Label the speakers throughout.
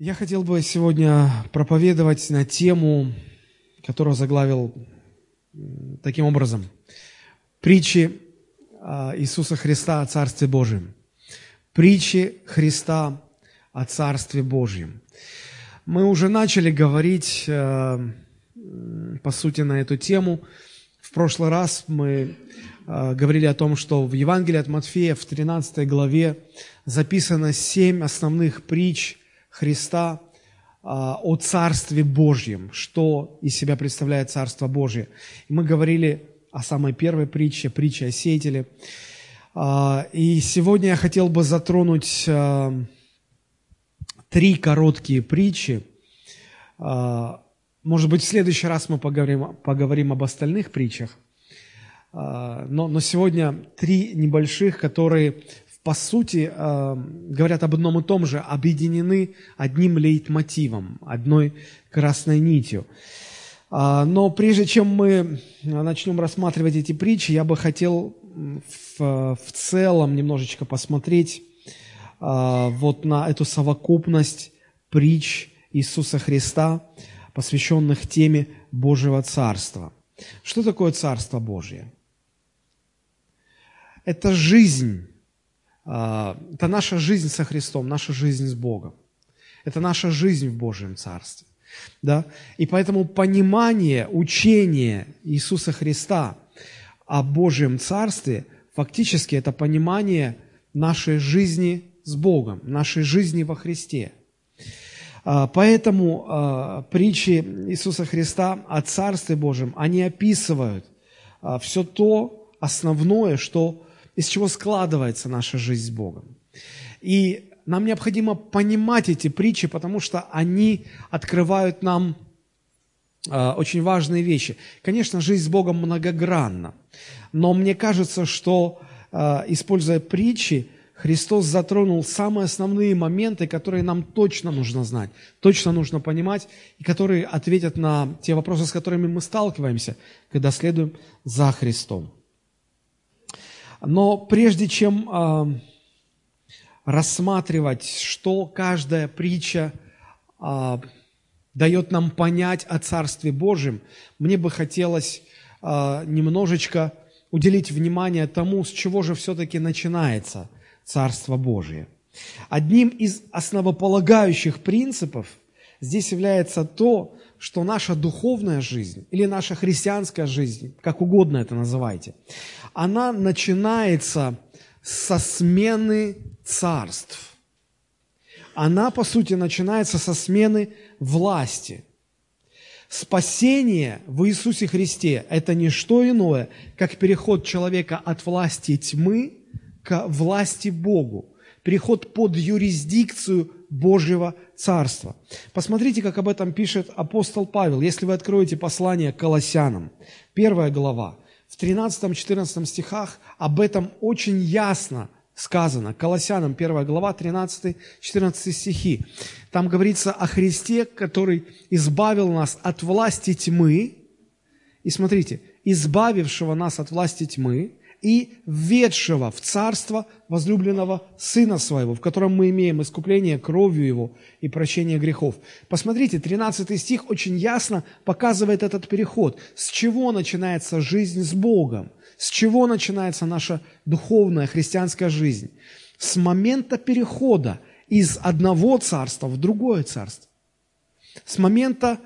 Speaker 1: Я хотел бы сегодня проповедовать на тему, которую заглавил таким образом. Притчи а, Иисуса Христа о Царстве Божьем. Притчи Христа о Царстве Божьем. Мы уже начали говорить, а, по сути, на эту тему. В прошлый раз мы а, говорили о том, что в Евангелии от Матфея в 13 главе записано семь основных притч – Христа а, о Царстве Божьем, что из себя представляет Царство Божье. Мы говорили о самой первой притче, притче о сеятеле. А, и сегодня я хотел бы затронуть а, три короткие притчи. Может быть, в следующий раз мы поговорим, поговорим об остальных притчах. Но, но сегодня три небольших, которые по сути, э, говорят об одном и том же, объединены одним лейтмотивом, одной красной нитью. А, но прежде чем мы начнем рассматривать эти притчи, я бы хотел в, в целом немножечко посмотреть а, вот на эту совокупность притч Иисуса Христа, посвященных теме Божьего Царства. Что такое Царство Божье? Это жизнь, это наша жизнь со Христом, наша жизнь с Богом. Это наша жизнь в Божьем Царстве. Да? И поэтому понимание, учение Иисуса Христа о Божьем Царстве, фактически это понимание нашей жизни с Богом, нашей жизни во Христе. А, поэтому а, притчи Иисуса Христа о Царстве Божьем, они описывают все то основное, что из чего складывается наша жизнь с Богом. И нам необходимо понимать эти притчи, потому что они открывают нам э, очень важные вещи. Конечно, жизнь с Богом многогранна, но мне кажется, что, э, используя притчи, Христос затронул самые основные моменты, которые нам точно нужно знать, точно нужно понимать, и которые ответят на те вопросы, с которыми мы сталкиваемся, когда следуем за Христом. Но прежде чем э, рассматривать, что каждая притча э, дает нам понять о Царстве Божьем, мне бы хотелось э, немножечко уделить внимание тому, с чего же все-таки начинается Царство Божие. Одним из основополагающих принципов здесь является то, что наша духовная жизнь или наша христианская жизнь, как угодно это называйте, она начинается со смены царств. Она, по сути, начинается со смены власти. Спасение в Иисусе Христе – это не что иное, как переход человека от власти тьмы к власти Богу, переход под юрисдикцию Божьего Царства. Посмотрите, как об этом пишет апостол Павел. Если вы откроете послание к Колоссянам, первая глава, в 13-14 стихах об этом очень ясно сказано. Колоссянам 1 глава, 13-14 стихи. Там говорится о Христе, который избавил нас от власти тьмы. И смотрите, избавившего нас от власти тьмы и введшего в царство возлюбленного Сына Своего, в котором мы имеем искупление кровью Его и прощение грехов. Посмотрите, 13 стих очень ясно показывает этот переход. С чего начинается жизнь с Богом? С чего начинается наша духовная христианская жизнь? С момента перехода из одного царства в другое царство. С момента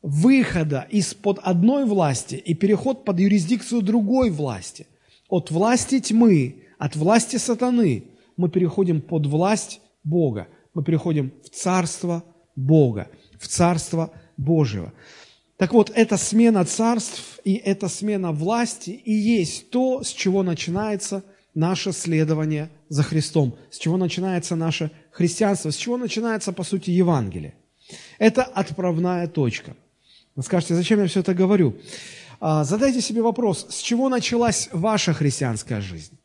Speaker 1: выхода из-под одной власти и переход под юрисдикцию другой власти от власти тьмы, от власти сатаны, мы переходим под власть Бога. Мы переходим в царство Бога, в царство Божьего. Так вот, эта смена царств и эта смена власти и есть то, с чего начинается наше следование за Христом, с чего начинается наше христианство, с чего начинается, по сути, Евангелие. Это отправная точка. Вы скажете, зачем я все это говорю? А, задайте себе вопрос, с чего началась ваша христианская жизнь?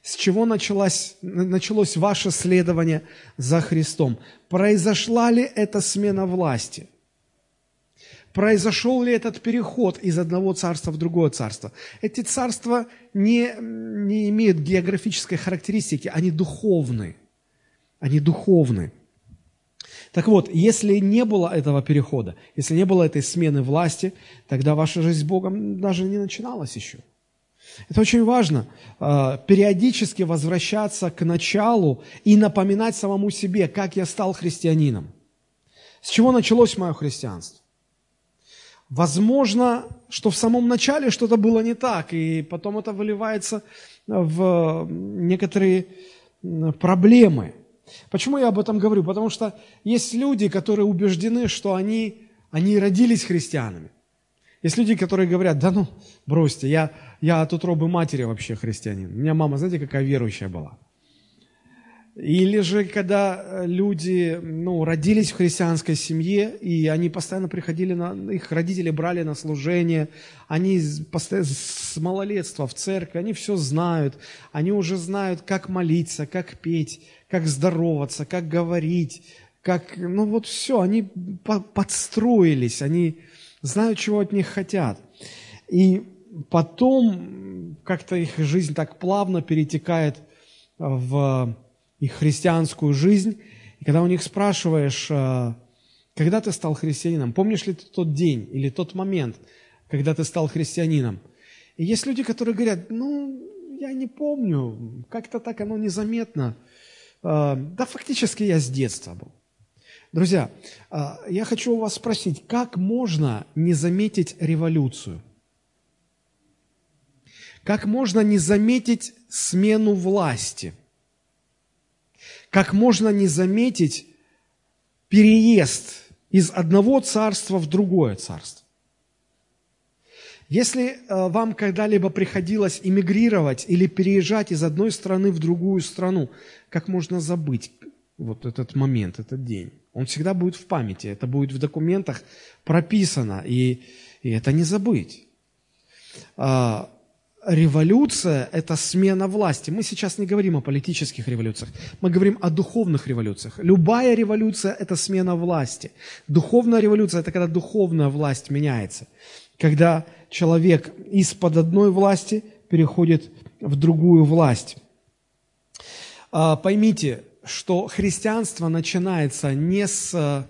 Speaker 1: С чего началось, началось ваше следование за Христом? Произошла ли эта смена власти? Произошел ли этот переход из одного царства в другое царство? Эти царства не, не имеют географической характеристики, они духовны. Они духовны. Так вот, если не было этого перехода, если не было этой смены власти, тогда ваша жизнь с Богом даже не начиналась еще. Это очень важно, э, периодически возвращаться к началу и напоминать самому себе, как я стал христианином. С чего началось мое христианство? Возможно, что в самом начале что-то было не так, и потом это выливается в некоторые проблемы. Почему я об этом говорю? Потому что есть люди, которые убеждены, что они, они родились христианами. Есть люди, которые говорят, да ну, бросьте, я, я от утробы матери вообще христианин. У меня мама, знаете, какая верующая была. Или же, когда э, люди ну, родились в христианской семье, и они постоянно приходили, на, их родители брали на служение, они постоянно, с малолетства в церковь, они все знают, они уже знают, как молиться, как петь, как здороваться, как говорить, как, ну вот все, они подстроились, они знают, чего от них хотят. И потом как-то их жизнь так плавно перетекает в их христианскую жизнь. И когда у них спрашиваешь, э, когда ты стал христианином, помнишь ли ты тот день или тот момент, когда ты стал христианином? И есть люди, которые говорят, ну, я не помню, как-то так оно незаметно. Э, да, фактически я с детства был. Друзья, э, я хочу у вас спросить, как можно не заметить революцию? Как можно не заметить смену власти – как можно не заметить переезд из одного царства в другое царство. Если э, вам когда-либо приходилось эмигрировать или переезжать из одной страны в другую страну, как можно забыть вот этот момент, этот день? Он всегда будет в памяти, это будет в документах прописано, и, и это не забыть. А, революция – это смена власти. Мы сейчас не говорим о политических революциях, мы говорим о духовных революциях. Любая революция – это смена власти. Духовная революция – это когда духовная власть меняется. Когда человек из-под одной власти переходит в другую власть. А, поймите, что христианство начинается не, с,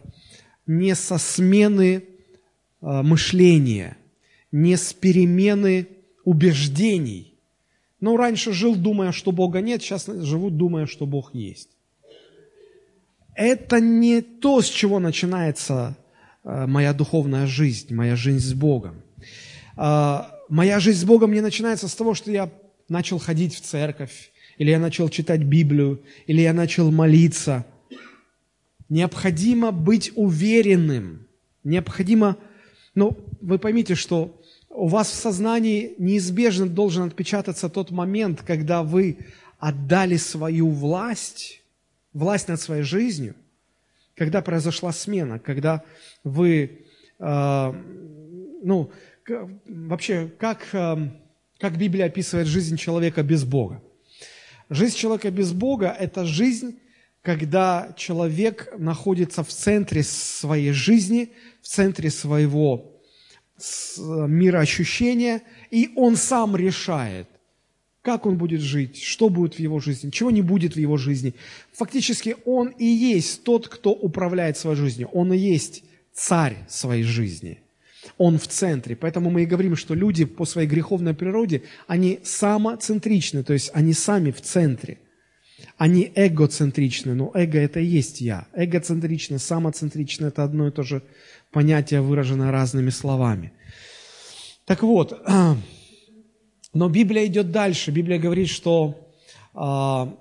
Speaker 1: не со смены а, мышления, не с перемены убеждений. Ну, раньше жил, думая, что Бога нет, сейчас живут, думая, что Бог есть. Это не то, с чего начинается э, моя духовная жизнь, моя жизнь с Богом. Э, моя жизнь с Богом не начинается с того, что я начал ходить в церковь, или я начал читать Библию, или я начал молиться. Необходимо быть уверенным, необходимо, ну, вы поймите, что у вас в сознании неизбежно должен отпечататься тот момент, когда вы отдали свою власть, власть над своей жизнью, когда произошла смена, когда вы, э, ну, вообще, как, э, как Библия описывает жизнь человека без Бога? Жизнь человека без Бога – это жизнь, когда человек находится в центре своей жизни, в центре своего мироощущения, и он сам решает, как он будет жить, что будет в его жизни, чего не будет в его жизни. Фактически он и есть тот, кто управляет своей жизнью. Он и есть царь своей жизни. Он в центре. Поэтому мы и говорим, что люди по своей греховной природе, они самоцентричны, то есть они сами в центре. Они эгоцентричны, но эго это и есть я. Эгоцентрично, самоцентрично – это одно и то же понятие выражено разными словами. Так вот, но Библия идет дальше. Библия говорит, что а,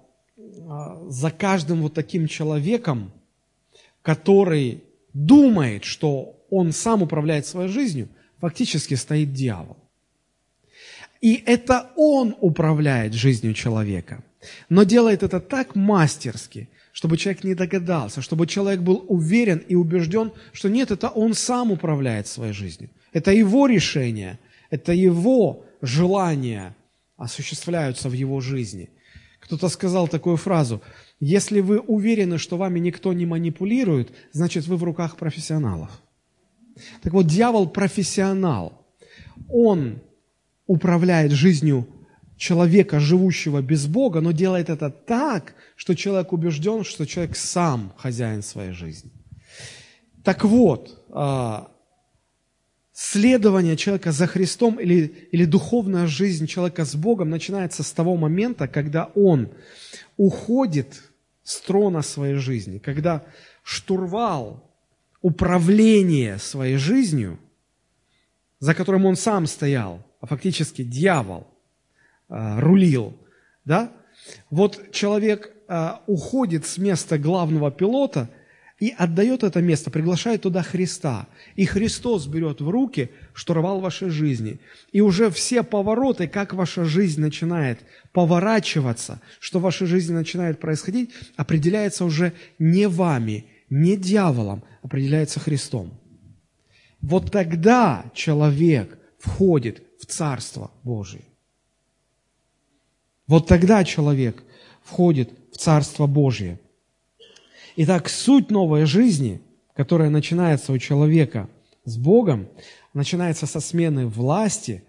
Speaker 1: а, за каждым вот таким человеком, который думает, что он сам управляет своей жизнью, фактически стоит дьявол. И это он управляет жизнью человека. Но делает это так мастерски, чтобы человек не догадался, чтобы человек был уверен и убежден, что нет, это он сам управляет своей жизнью. Это его решение, это его желания осуществляются в его жизни. Кто-то сказал такую фразу, если вы уверены, что вами никто не манипулирует, значит вы в руках профессионалов. Так вот, дьявол профессионал. Он управляет жизнью человека, живущего без Бога, но делает это так, что человек убежден, что человек сам хозяин своей жизни. Так вот, а, следование человека за Христом или, или духовная жизнь человека с Богом начинается с того момента, когда он уходит с трона своей жизни, когда штурвал управления своей жизнью, за которым он сам стоял, а фактически дьявол рулил, да, вот человек э, уходит с места главного пилота и отдает это место, приглашает туда Христа. И Христос берет в руки штурвал вашей жизни. И уже все повороты, как ваша жизнь начинает поворачиваться, что в вашей жизни начинает происходить, определяется уже не вами, не дьяволом, определяется Христом. Вот тогда человек входит в Царство Божие. Вот тогда человек входит в Царство Божие – Итак, суть новой жизни, которая начинается у человека с Богом, начинается со смены власти,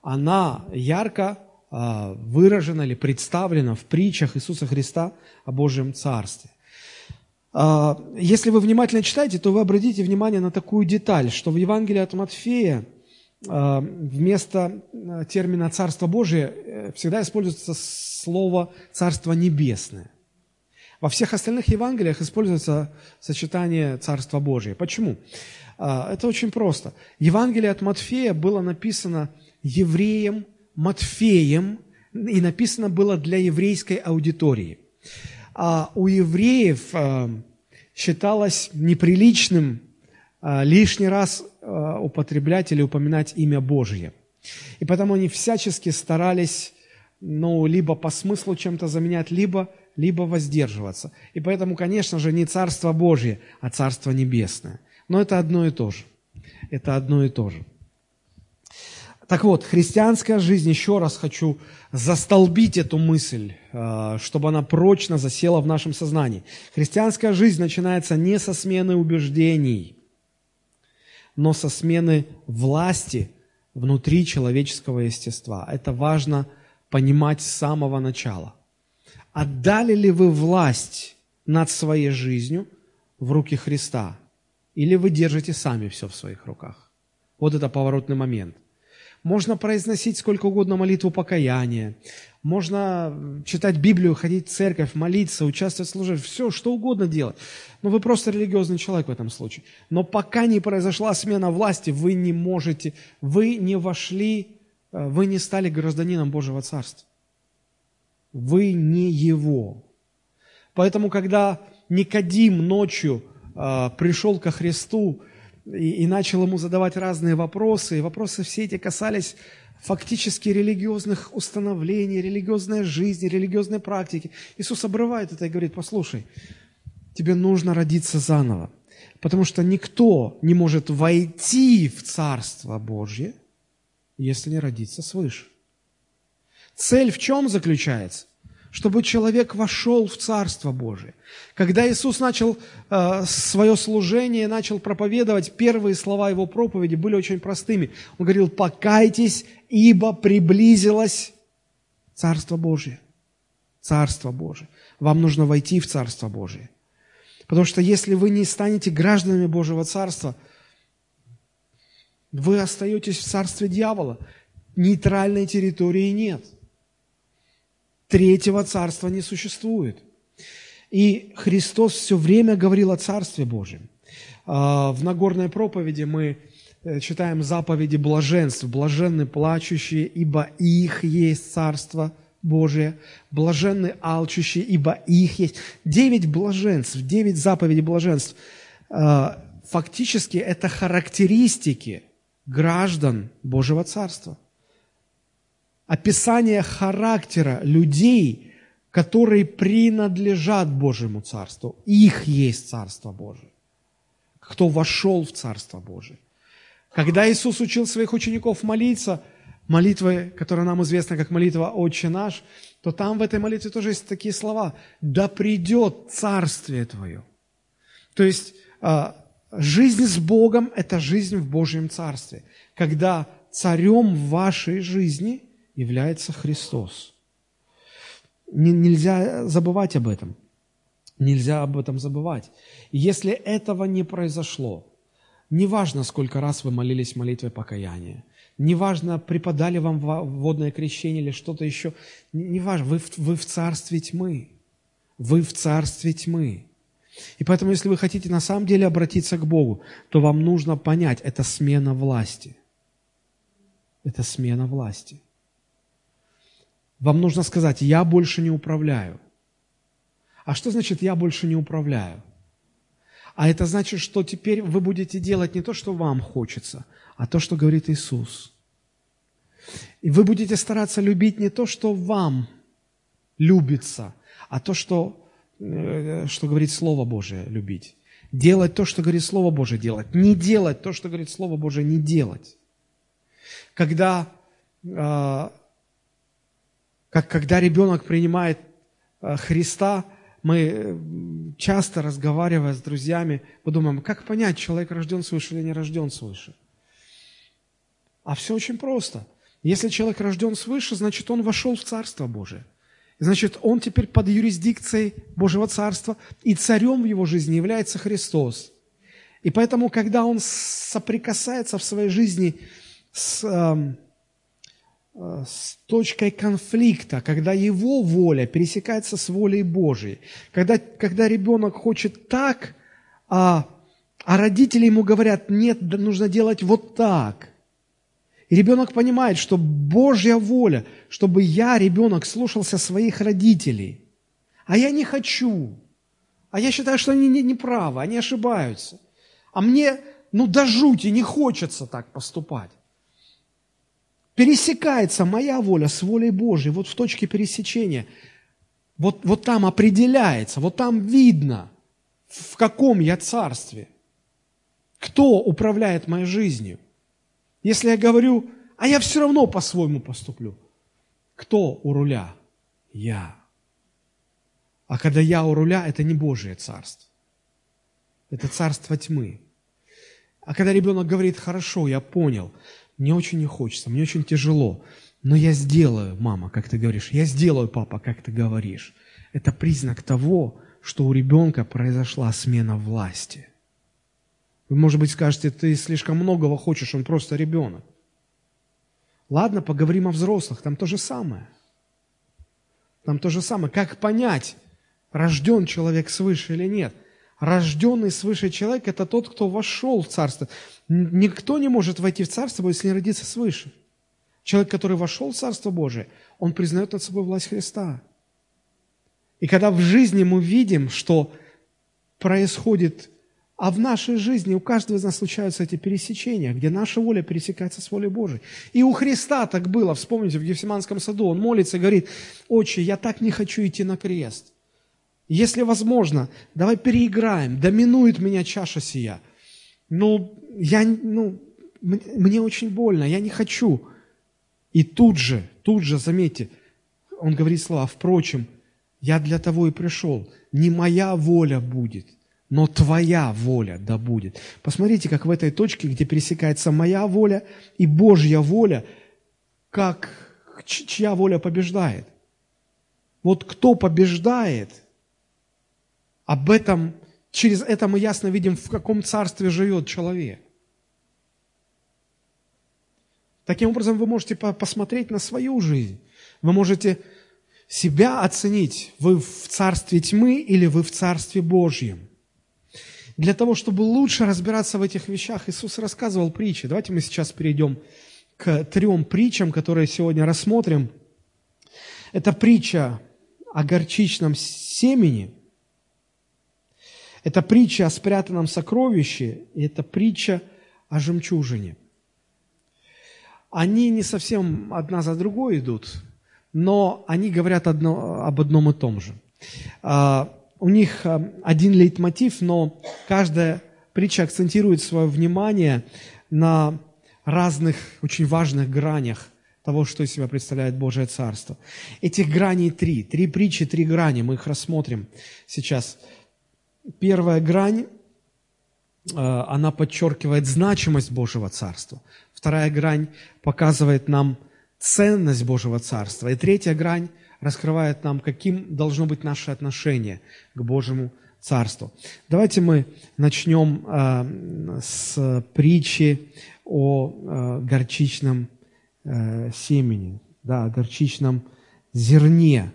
Speaker 1: она ярко а, выражена или представлена в притчах Иисуса Христа о Божьем Царстве. А, если вы внимательно читаете, то вы обратите внимание на такую деталь, что в Евангелии от Матфея вместо термина «Царство Божие» э, всегда используется слово «Царство Небесное». Во всех остальных Евангелиях используется сочетание Царства Божие. Почему? Это очень просто. Евангелие от Матфея было написано евреем Матфеем, и написано было для еврейской аудитории. А у евреев считалось неприличным лишний раз употреблять или упоминать имя Божье. И потому они всячески старались, ну, либо по смыслу чем-то заменять, либо либо воздерживаться. И поэтому, конечно же, не Царство Божье, а Царство Небесное. Но это одно и то же. Это одно и то же. Так вот, христианская жизнь, еще раз хочу застолбить эту мысль, э, чтобы она прочно засела в нашем сознании. Христианская жизнь начинается не со смены убеждений, но со смены власти внутри человеческого естества. Это важно понимать с самого начала. Отдали ли вы власть над своей жизнью в руки Христа? Или вы держите сами все в своих руках? Вот это поворотный момент. Можно произносить сколько угодно молитву покаяния, можно читать Библию, ходить в церковь, молиться, участвовать в служении, все, что угодно делать. Но вы просто религиозный человек в этом случае. Но пока не произошла смена власти, вы не можете, вы не вошли, э, вы не стали гражданином Божьего Царства. Вы не его. Поэтому, когда Никодим ночью э, пришел ко Христу и, и начал ему задавать разные вопросы, и вопросы все эти касались фактически религиозных установлений, религиозной жизни, религиозной практики. Иисус обрывает это и говорит, послушай, тебе нужно родиться заново, потому что никто не может войти в Царство Божье, если не родиться свыше. Цель в чем заключается? Чтобы человек вошел в Царство Божие. Когда Иисус начал э, свое служение, начал проповедовать, первые слова его проповеди были очень простыми. Он говорил, покайтесь, ибо приблизилось Царство Божие. Царство Божие. Вам нужно войти в Царство Божие. Потому что если вы не станете гражданами Божьего Царства, вы остаетесь в царстве дьявола. Нейтральной территории нет – Третьего царства не существует. И Христос все время говорил о Царстве Божьем. А, в Нагорной проповеди мы э, читаем заповеди блаженств. Блаженны плачущие, ибо их есть Царство Божие. Блаженны алчущие, ибо их есть. Девять блаженств, девять заповедей блаженств. А, фактически это характеристики граждан Божьего Царства – описание характера людей, которые принадлежат Божьему Царству. Их есть Царство Божие. Кто вошел в Царство Божие. Когда Иисус учил своих учеников молиться, молитвы, которая нам известна как молитва «Отче наш», то там в этой молитве тоже есть такие слова «Да придет Царствие Твое». То есть а, жизнь с Богом – это жизнь в Божьем Царстве. Когда царем в вашей жизни – является Христос. Нельзя забывать об этом. Нельзя об этом забывать. Если этого не произошло, неважно, сколько раз вы молились молитвой покаяния, неважно, преподали вам водное крещение или что-то еще, неважно, вы, вы в царстве тьмы. Вы в царстве тьмы. И поэтому, если вы хотите на самом деле обратиться к Богу, то вам нужно понять, это смена власти. Это смена власти. Вам нужно сказать, я больше не управляю. А что значит «я больше не управляю»? А это значит, что теперь вы будете делать не то, что вам хочется, а то, что говорит Иисус. И вы будете стараться любить не то, что вам любится, а то, что, э, что говорит Слово Божие любить. Делать то, что говорит Слово Божие делать. Не делать то, что говорит Слово Божие не делать. Когда, а, как, когда ребенок принимает а, Христа, мы часто разговаривая с друзьями, мы думаем, как понять, человек рожден свыше или не рожден свыше? А все очень просто. Если человек рожден свыше, значит, он вошел в Царство Божие. Значит, он теперь под юрисдикцией Божьего Царства, и царем в его жизни является Христос. И поэтому, когда он соприкасается в своей жизни с эм, Э, с точкой конфликта, когда его воля пересекается с волей Божией. Когда, когда ребенок хочет так, а, а родители ему говорят, нет, нужно делать вот так. И ребенок понимает, что Божья воля, чтобы я, ребенок, слушался своих родителей. А я не хочу. А я считаю, что они не, не они ошибаются. А мне, ну, до жути не хочется так поступать пересекается моя воля с волей Божьей, вот в точке пересечения, вот, вот там определяется, вот там видно, в каком я царстве, кто управляет моей жизнью. Если я говорю, а я все равно по-своему поступлю, кто у руля? Я. А когда я у руля, это не Божие царство. Это царство тьмы. А когда ребенок говорит, хорошо, я понял, мне очень не хочется, мне очень тяжело, но я сделаю, мама, как ты говоришь, я сделаю, папа, как ты говоришь. Это признак того, что у ребенка произошла смена власти. Вы, может быть, скажете, ты слишком многого хочешь, он просто ребенок. Ладно, поговорим о взрослых, там то же самое. Там то же самое. Как понять, рожден человек свыше или нет – Рожденный свыше человек – это тот, кто вошел в Царство. Никто не может войти в Царство, если не родиться свыше. Человек, который вошел в Царство Божие, он признает над собой власть Христа. И когда в жизни мы видим, что происходит, а в нашей жизни у каждого из нас случаются эти пересечения, где наша воля пересекается с волей Божией. И у Христа так было, вспомните, в Гефсиманском саду, он молится и говорит, «Отче, я так не хочу идти на крест». Если возможно, давай переиграем, доминует меня чаша сия. Но я, ну, мне очень больно, я не хочу. И тут же, тут же, заметьте, он говорит слова, впрочем, я для того и пришел. Не моя воля будет, но твоя воля да будет. Посмотрите, как в этой точке, где пересекается моя воля и Божья воля, как чья воля побеждает. Вот кто побеждает – об этом, через это мы ясно видим, в каком царстве живет человек. Таким образом, вы можете посмотреть на свою жизнь. Вы можете себя оценить, вы в царстве тьмы или вы в царстве Божьем. Для того, чтобы лучше разбираться в этих вещах, Иисус рассказывал притчи. Давайте мы сейчас перейдем к трем притчам, которые сегодня рассмотрим. Это притча о горчичном семени – это притча о спрятанном сокровище, и это притча о жемчужине. Они не совсем одна за другой идут, но они говорят одно, об одном и том же. А, у них а, один лейтмотив, но каждая притча акцентирует свое внимание на разных очень важных гранях того, что из себя представляет Божие Царство. Этих граней три. Три притчи, три грани. Мы их рассмотрим сейчас Первая грань, э, она подчеркивает значимость Божьего Царства. Вторая грань показывает нам ценность Божьего Царства. И третья грань раскрывает нам, каким должно быть наше отношение к Божьему Царству. Давайте мы начнем э, с притчи о э, горчичном семени, да, о горчичном зерне.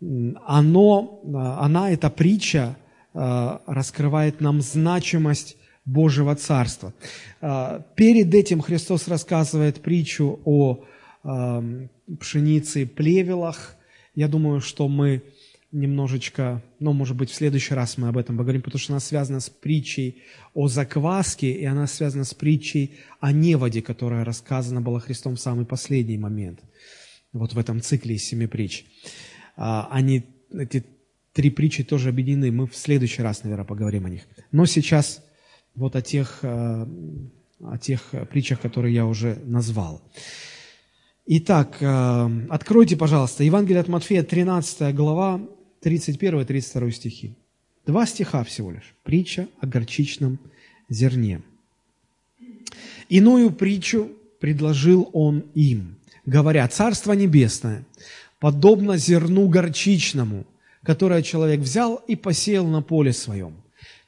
Speaker 1: Оно, она, эта притча, раскрывает нам значимость Божьего Царства. Э, перед этим Христос рассказывает притчу о э, пшенице и плевелах. Я думаю, что мы немножечко, ну, может быть, в следующий раз мы об этом поговорим, потому что она связана с притчей о закваске, и она связана с притчей о неводе, которая рассказана была Христом в самый последний момент, вот в этом цикле из семи притч. А, они, эти три притчи тоже объединены, мы в следующий раз, наверное, поговорим о них. Но сейчас вот о тех, э, о тех притчах, которые я уже назвал. Итак, э, откройте, пожалуйста, Евангелие от Матфея, 13 глава, 31-32 стихи. Два стиха всего лишь. Притча о горчичном зерне. Иную притчу предложил он им, говоря, «Царство небесное, подобно зерну горчичному, которое человек взял и посеял на поле своем,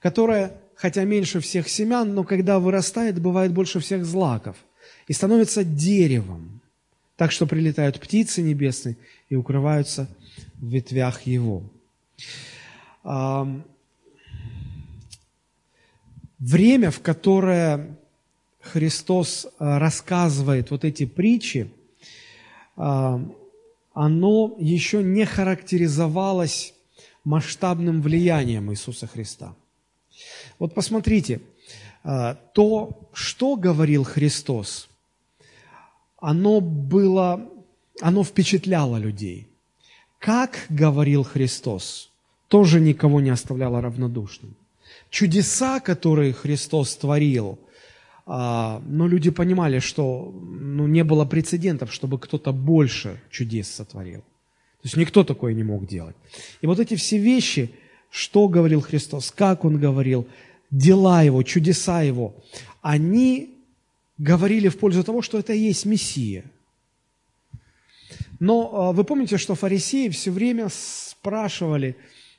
Speaker 1: которое, хотя меньше всех семян, но когда вырастает, бывает больше всех злаков, и становится деревом, так что прилетают птицы небесные и укрываются в ветвях его. Время, в которое Христос а, рассказывает вот эти притчи, оно еще не характеризовалось масштабным влиянием Иисуса Христа. Вот посмотрите, а, то, что говорил Христос, оно было, оно впечатляло людей – как говорил Христос, тоже никого не оставляло равнодушным. Чудеса, которые Христос творил, но люди понимали, что ну, не было прецедентов, чтобы кто-то больше чудес сотворил. То есть никто такое не мог делать. И вот эти все вещи, что говорил Христос, как Он говорил, дела Его, чудеса Его, они говорили в пользу того, что это и есть Мессия – но а, вы помните, что фарисеи все время спрашивали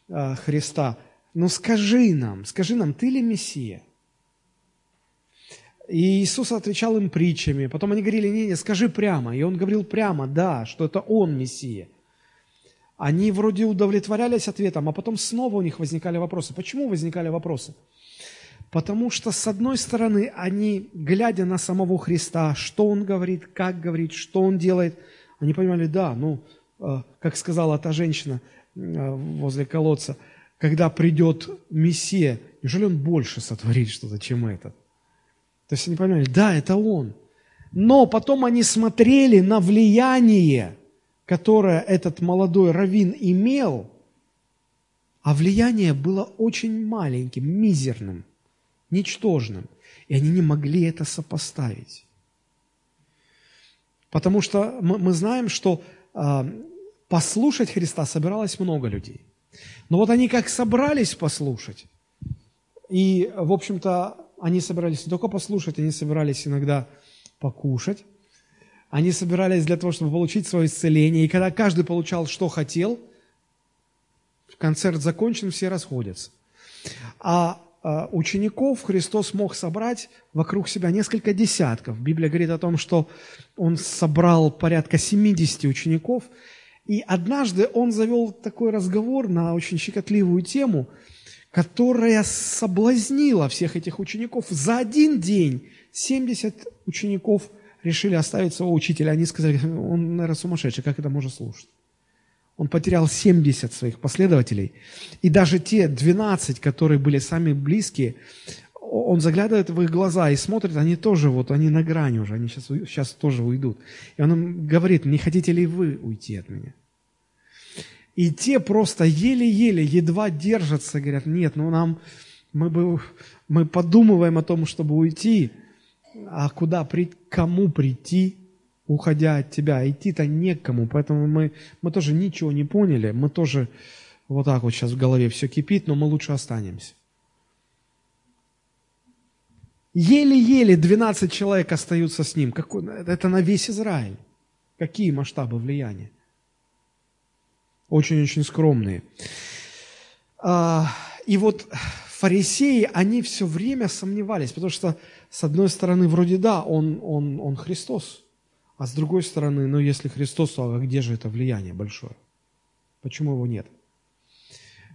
Speaker 1: а, Христа, ну скажи нам, скажи нам, ты ли Мессия? И Иисус отвечал им притчами. Потом они говорили, не, не, скажи прямо. И Он говорил прямо, да, что это Он Мессия. Они вроде удовлетворялись ответом, а потом снова у них возникали вопросы. Почему возникали вопросы? Потому что, с одной стороны, они, глядя на самого Христа, что Он говорит, как говорит, что Он делает – они понимали, да, ну, э, как сказала та женщина э, возле колодца, когда придет Мессия, неужели он больше сотворит что-то, чем этот? То есть они понимали, да, это он. Но потом они смотрели на влияние, которое этот молодой раввин имел, а влияние было очень маленьким, мизерным, ничтожным. И они не могли это сопоставить. Потому что мы, знаем, что э, послушать Христа собиралось много людей. Но вот они как собрались послушать, и, в общем-то, они собирались не только послушать, они собирались иногда покушать, они собирались для того, чтобы получить свое исцеление. И когда каждый получал, что хотел, концерт закончен, все расходятся. А а, учеников Христос мог собрать вокруг себя несколько десятков. Библия говорит о том, что он собрал порядка 70 учеников, и однажды он завел такой разговор на очень щекотливую тему, которая соблазнила всех этих учеников. За один день 70 учеников решили оставить своего учителя. Они сказали, он, наверное, сумасшедший, как это можно слушать? Он потерял 70 своих последователей. И даже те 12, которые были сами близкие, он заглядывает в их глаза и смотрит, они тоже вот, они на грани уже, они сейчас, сейчас тоже уйдут. И он им говорит, не хотите ли вы уйти от меня? И те просто еле-еле, едва держатся, говорят, нет, ну нам, мы, бы, мы подумываем о том, чтобы уйти, а куда, при, кому прийти, уходя от тебя. Идти-то некому, поэтому мы, мы тоже ничего не поняли, мы тоже вот так вот сейчас в голове все кипит, но мы лучше останемся. Еле-еле 12 человек остаются с ним. Какой, это на весь Израиль. Какие масштабы влияния? Очень-очень скромные. А, и вот фарисеи, они все время сомневались, потому что, с одной стороны, вроде да, он, он, он Христос, а с другой стороны, ну, если Христос, а где же это влияние большое? Почему его нет?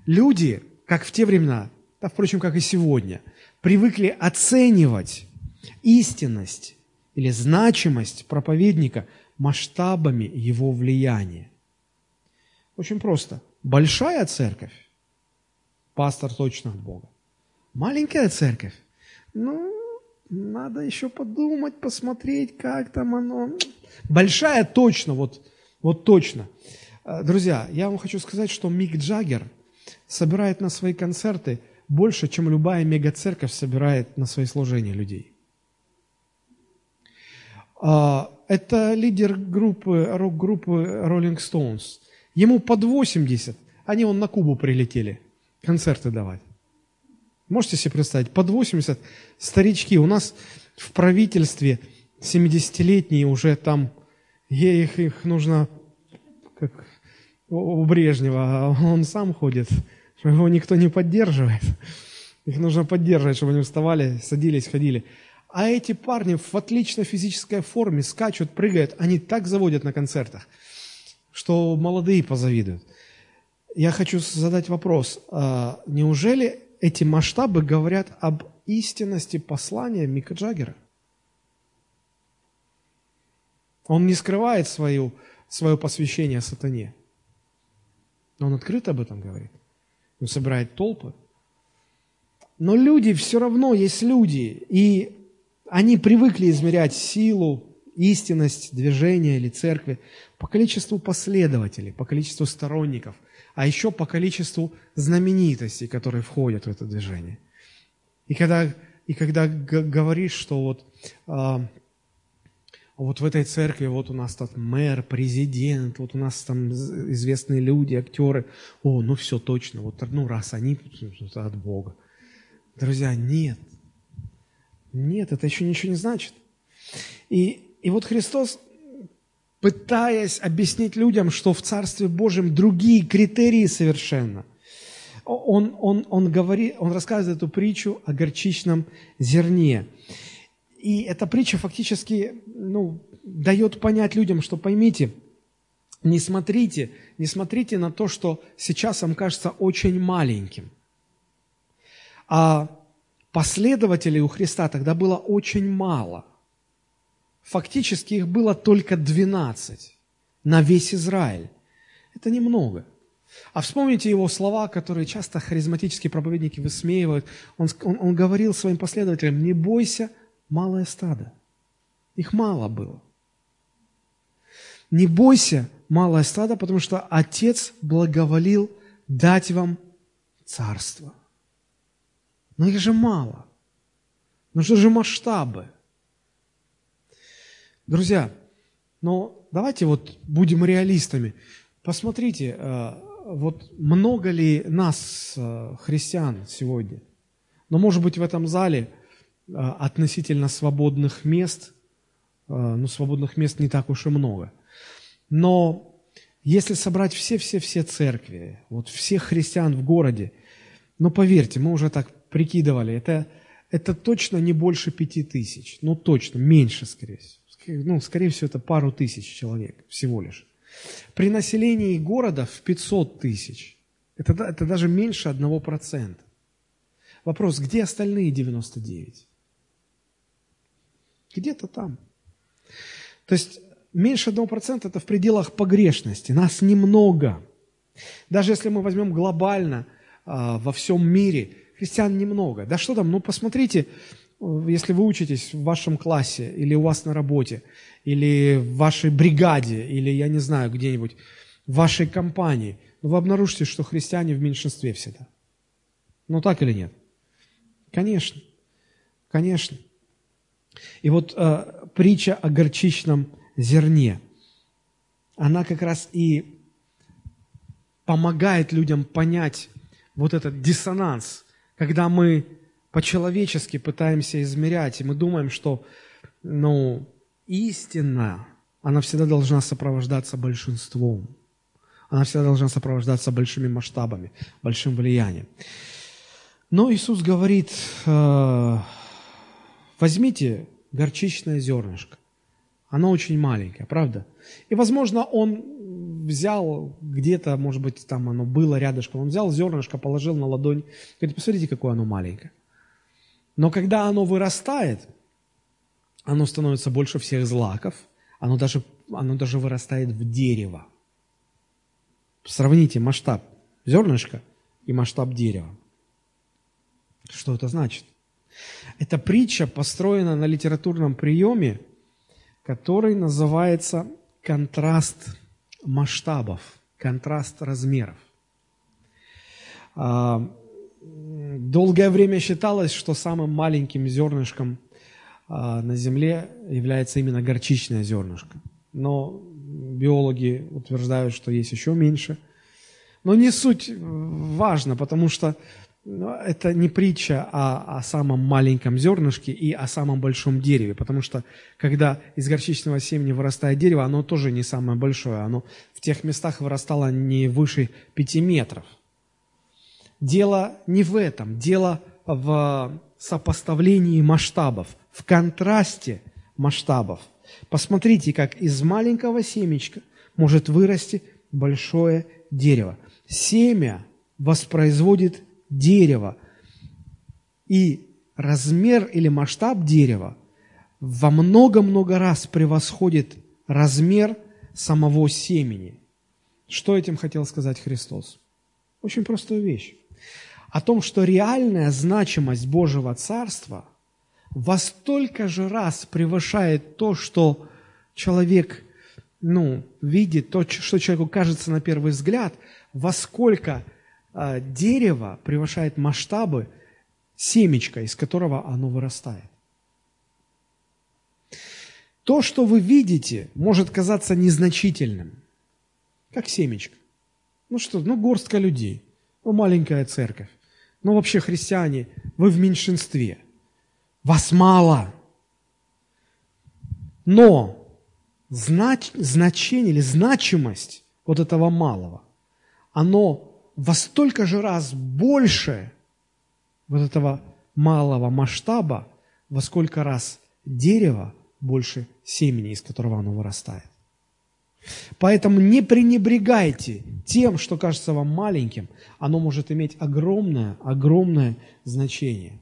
Speaker 1: Люди, как в те времена, да, впрочем, как и сегодня, привыкли оценивать истинность или значимость проповедника масштабами его влияния. Очень просто. Большая церковь, пастор точно от Бога. Маленькая церковь, ну, надо еще подумать, посмотреть, как там оно. Большая точно, вот, вот точно. Э, друзья, я вам хочу сказать, что Мик Джаггер собирает на свои концерты больше, чем любая мегацерковь собирает на свои служения людей. А, это лидер группы, рок-группы Rolling Stones. Ему под 80, они вон на Кубу прилетели концерты давать. Можете себе представить, под 80 старички. У нас в правительстве 70-летние уже там, их, их нужно, как у Брежнева, а он сам ходит, его никто не поддерживает. Их нужно поддерживать, чтобы они вставали, садились, ходили. А эти парни в отличной физической форме скачут, прыгают, они так заводят на концертах, что молодые позавидуют. Я хочу задать вопрос. А неужели эти масштабы говорят об истинности послания Мика Джаггера? Он не скрывает свою, свое посвящение сатане. Но он открыто об этом говорит. Он собирает толпы. Но люди все равно есть люди, и они привыкли измерять силу, истинность движения или церкви по количеству последователей, по количеству сторонников – а еще по количеству знаменитостей, которые входят в это движение. И когда, и когда говоришь, что вот, а, вот в этой церкви вот у нас тут мэр, президент, вот у нас там известные люди, актеры, о, ну все точно, вот ну раз они, от Бога. Друзья, нет. Нет, это еще ничего не значит. И, и вот Христос пытаясь объяснить людям, что в Царстве Божьем другие критерии совершенно. Он, он, он, говорит, он рассказывает эту притчу о горчичном зерне. И эта притча фактически ну, дает понять людям, что поймите, не смотрите, не смотрите на то, что сейчас вам кажется очень маленьким. А последователей у Христа тогда было очень мало – Фактически их было только 12 на весь Израиль. Это немного. А вспомните его слова, которые часто харизматические проповедники высмеивают. Он, он, он говорил своим последователям, не бойся, малое стадо. Их мало было. Не бойся, малое стадо, потому что Отец благоволил дать вам царство. Но их же мало. Нужны же масштабы. Друзья, но давайте вот будем реалистами. Посмотрите, э, вот много ли нас, э, христиан, сегодня? Но, может быть, в этом зале э, относительно свободных мест, ну, свободных мест не так уж и много. Но если собрать все-все-все церкви, вот всех христиан в городе, ну, поверьте, мы уже так прикидывали, это, это точно не больше пяти тысяч, ну, точно, меньше, скорее всего ну, скорее всего, это пару тысяч человек всего лишь. При населении города в 500 тысяч. Это, это даже меньше 1%. Вопрос, где остальные 99? Где-то там. То есть меньше 1% это в пределах погрешности. Нас немного. Даже если мы возьмем глобально а, во всем мире, христиан немного. Да что там, ну посмотрите, если вы учитесь в вашем классе, или у вас на работе, или в вашей бригаде, или, я не знаю, где-нибудь, в вашей компании, ну, вы обнаружите, что христиане в меньшинстве всегда. Ну, так или нет? Конечно. Конечно. И вот э, притча о горчичном зерне, она как раз и помогает людям понять вот этот диссонанс, когда мы по-человечески пытаемся измерять, и мы думаем, что ну, истина она всегда должна сопровождаться большинством. Она всегда должна сопровождаться большими масштабами, большим влиянием. Но Иисус говорит, э, возьмите горчичное зернышко. Оно очень маленькое, правда? И, возможно, он взял где-то, может быть, там оно было рядышком, он взял зернышко, положил на ладонь, говорит, посмотрите, какое оно маленькое. Но когда оно вырастает, оно становится больше всех злаков, оно даже, оно даже вырастает в дерево. Сравните масштаб зернышка и масштаб дерева. Что это значит? Эта притча построена на литературном приеме, который называется контраст масштабов, контраст размеров. Долгое время считалось, что самым маленьким зернышком а, на Земле является именно горчичное зернышко. Но биологи утверждают, что есть еще меньше. Но не суть важно, потому что но это не притча о, о самом маленьком зернышке и о самом большом дереве, потому что когда из горчичного семени вырастает дерево, оно тоже не самое большое, оно в тех местах вырастало не выше пяти метров. Дело не в этом, дело в сопоставлении масштабов, в контрасте масштабов. Посмотрите, как из маленького семечка может вырасти большое дерево. Семя воспроизводит дерева. И размер или масштаб дерева во много-много раз превосходит размер самого семени. Что этим хотел сказать Христос? Очень простую вещь. О том, что реальная значимость Божьего Царства во столько же раз превышает то, что человек ну, видит, то, что человеку кажется на первый взгляд, во сколько а, дерево превышает масштабы семечка, из которого оно вырастает. То, что вы видите, может казаться незначительным, как семечко. Ну что, ну горстка людей, ну маленькая церковь, ну вообще христиане, вы в меньшинстве, вас мало. Но знач, значение или значимость вот этого малого, оно во столько же раз больше вот этого малого масштаба, во сколько раз дерево больше семени, из которого оно вырастает. Поэтому не пренебрегайте тем, что кажется вам маленьким, оно может иметь огромное, огромное значение.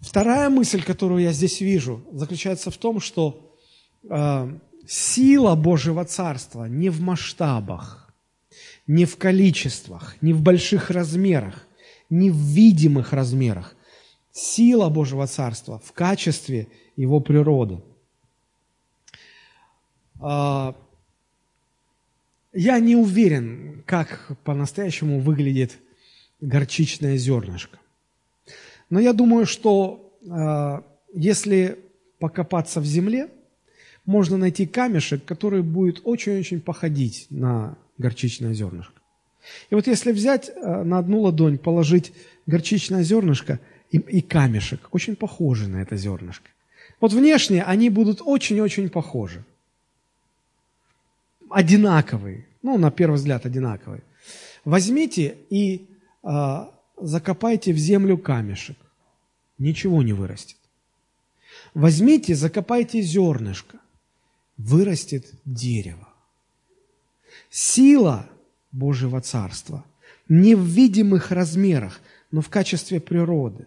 Speaker 1: Вторая мысль, которую я здесь вижу, заключается в том, что э, сила Божьего Царства не в масштабах, не в количествах, не в больших размерах, не в видимых размерах. Сила Божьего Царства в качестве его природы. А, я не уверен, как по-настоящему выглядит горчичное зернышко. Но я думаю, что а, если покопаться в земле, можно найти камешек, который будет очень-очень походить на горчичное зернышко. И вот если взять э, на одну ладонь, положить горчичное зернышко и, и камешек, очень похожи на это зернышко. Вот внешне они будут очень-очень похожи. Одинаковые. Ну, на первый взгляд, одинаковые. Возьмите и э, закопайте в землю камешек. Ничего не вырастет. Возьмите, закопайте зернышко. Вырастет дерево. Сила Божьего Царства не в видимых размерах, но в качестве природы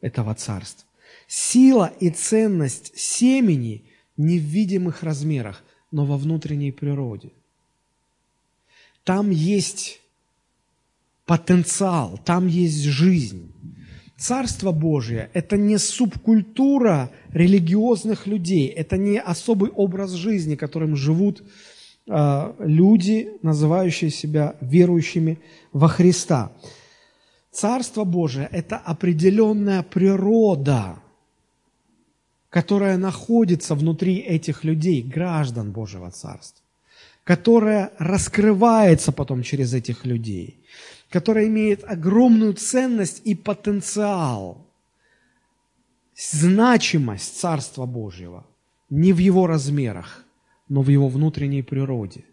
Speaker 1: этого Царства. Сила и ценность семени не в видимых размерах, но во внутренней природе. Там есть потенциал, там есть жизнь. Царство Божие – это не субкультура религиозных людей, это не особый образ жизни, которым живут а, люди, называющие себя верующими во Христа. Царство Божие – это определенная природа, которая находится внутри этих людей, граждан Божьего Царства, которая раскрывается потом через этих людей, которая имеет огромную ценность и потенциал, значимость Царства Божьего не в его размерах, но в его внутренней природе.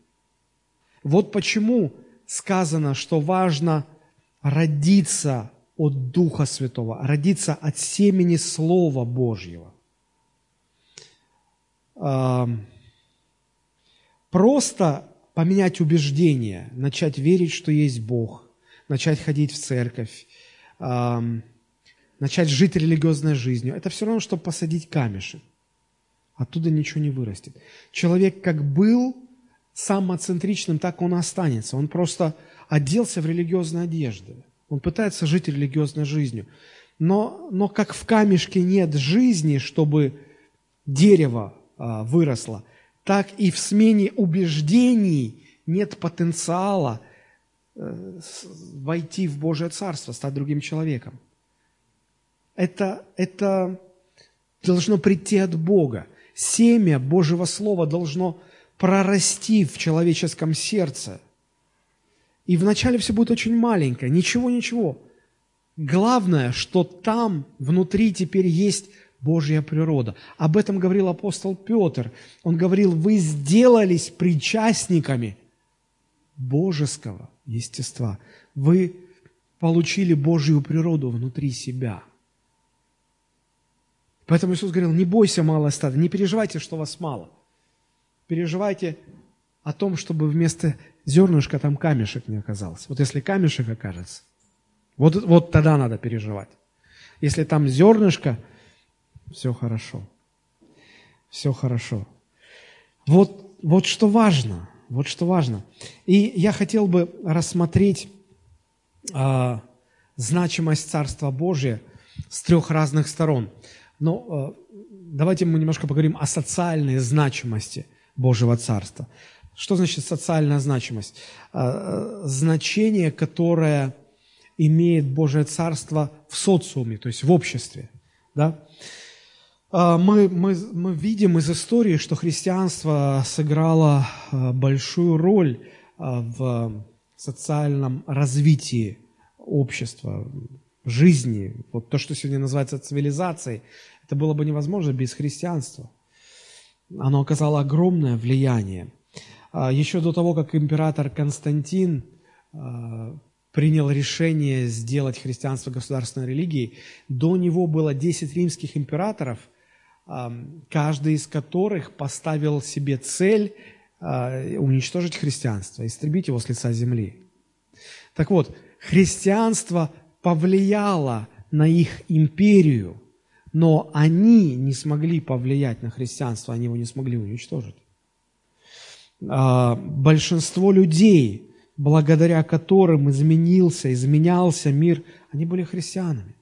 Speaker 1: Вот почему сказано, что важно родиться от Духа Святого, родиться от семени Слова Божьего. Просто поменять убеждение, начать верить, что есть Бог, начать ходить в церковь, начать жить религиозной жизнью, это все равно, что посадить камешек. Оттуда ничего не вырастет. Человек как был самоцентричным, так он останется. Он просто оделся в религиозные одежды. Он пытается жить религиозной жизнью. Но, но как в камешке нет жизни, чтобы дерево а, выросло, так и в смене убеждений нет потенциала э, войти в Божье Царство, стать другим человеком. Это, это должно прийти от Бога. Семя Божьего Слова должно прорасти в человеческом сердце. И вначале все будет очень маленькое, ничего-ничего. Главное, что там внутри теперь есть Божья природа. Об этом говорил апостол Петр. Он говорил, вы сделались причастниками божеского естества. Вы получили Божью природу внутри себя. Поэтому Иисус говорил, не бойся, малое стадо, не переживайте, что вас мало. Переживайте о том, чтобы вместо зернышка там камешек не оказался. Вот если камешек окажется, вот, вот тогда надо переживать. Если там зернышко – все хорошо. Все хорошо. Вот, вот что важно, вот что важно. И я хотел бы рассмотреть а, значимость Царства Божия с трех разных сторон. Но а, давайте мы немножко поговорим о социальной значимости Божьего Царства. Что значит социальная значимость? А, значение, которое имеет Божье Царство в социуме, то есть в обществе. Да? Мы, мы, мы видим из истории, что христианство сыграло а, большую роль а, в социальном развитии общества, жизни. Вот то, что сегодня называется цивилизацией, это было бы невозможно без христианства. Оно оказало огромное влияние. Еще до того, как император Константин принял решение сделать христианство государственной религией, до него было 10 римских императоров – каждый из которых поставил себе цель а, уничтожить христианство, истребить его с лица земли. Так вот, христианство повлияло на их империю, но они не смогли повлиять на христианство, они его не смогли уничтожить. А, большинство людей, благодаря которым изменился, изменялся мир, они были христианами.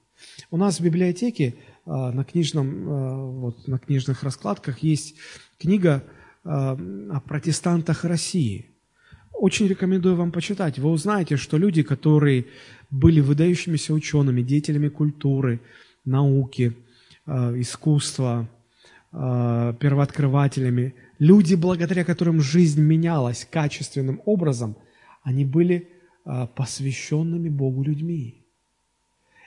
Speaker 1: У нас в библиотеке на, книжном, а, вот, на книжных раскладках есть книга а, о протестантах России. Очень рекомендую вам почитать. Вы узнаете, что люди, которые были выдающимися учеными, деятелями культуры, науки, искусства, первооткрывателями, люди, благодаря которым жизнь менялась качественным образом, они были посвященными Богу людьми.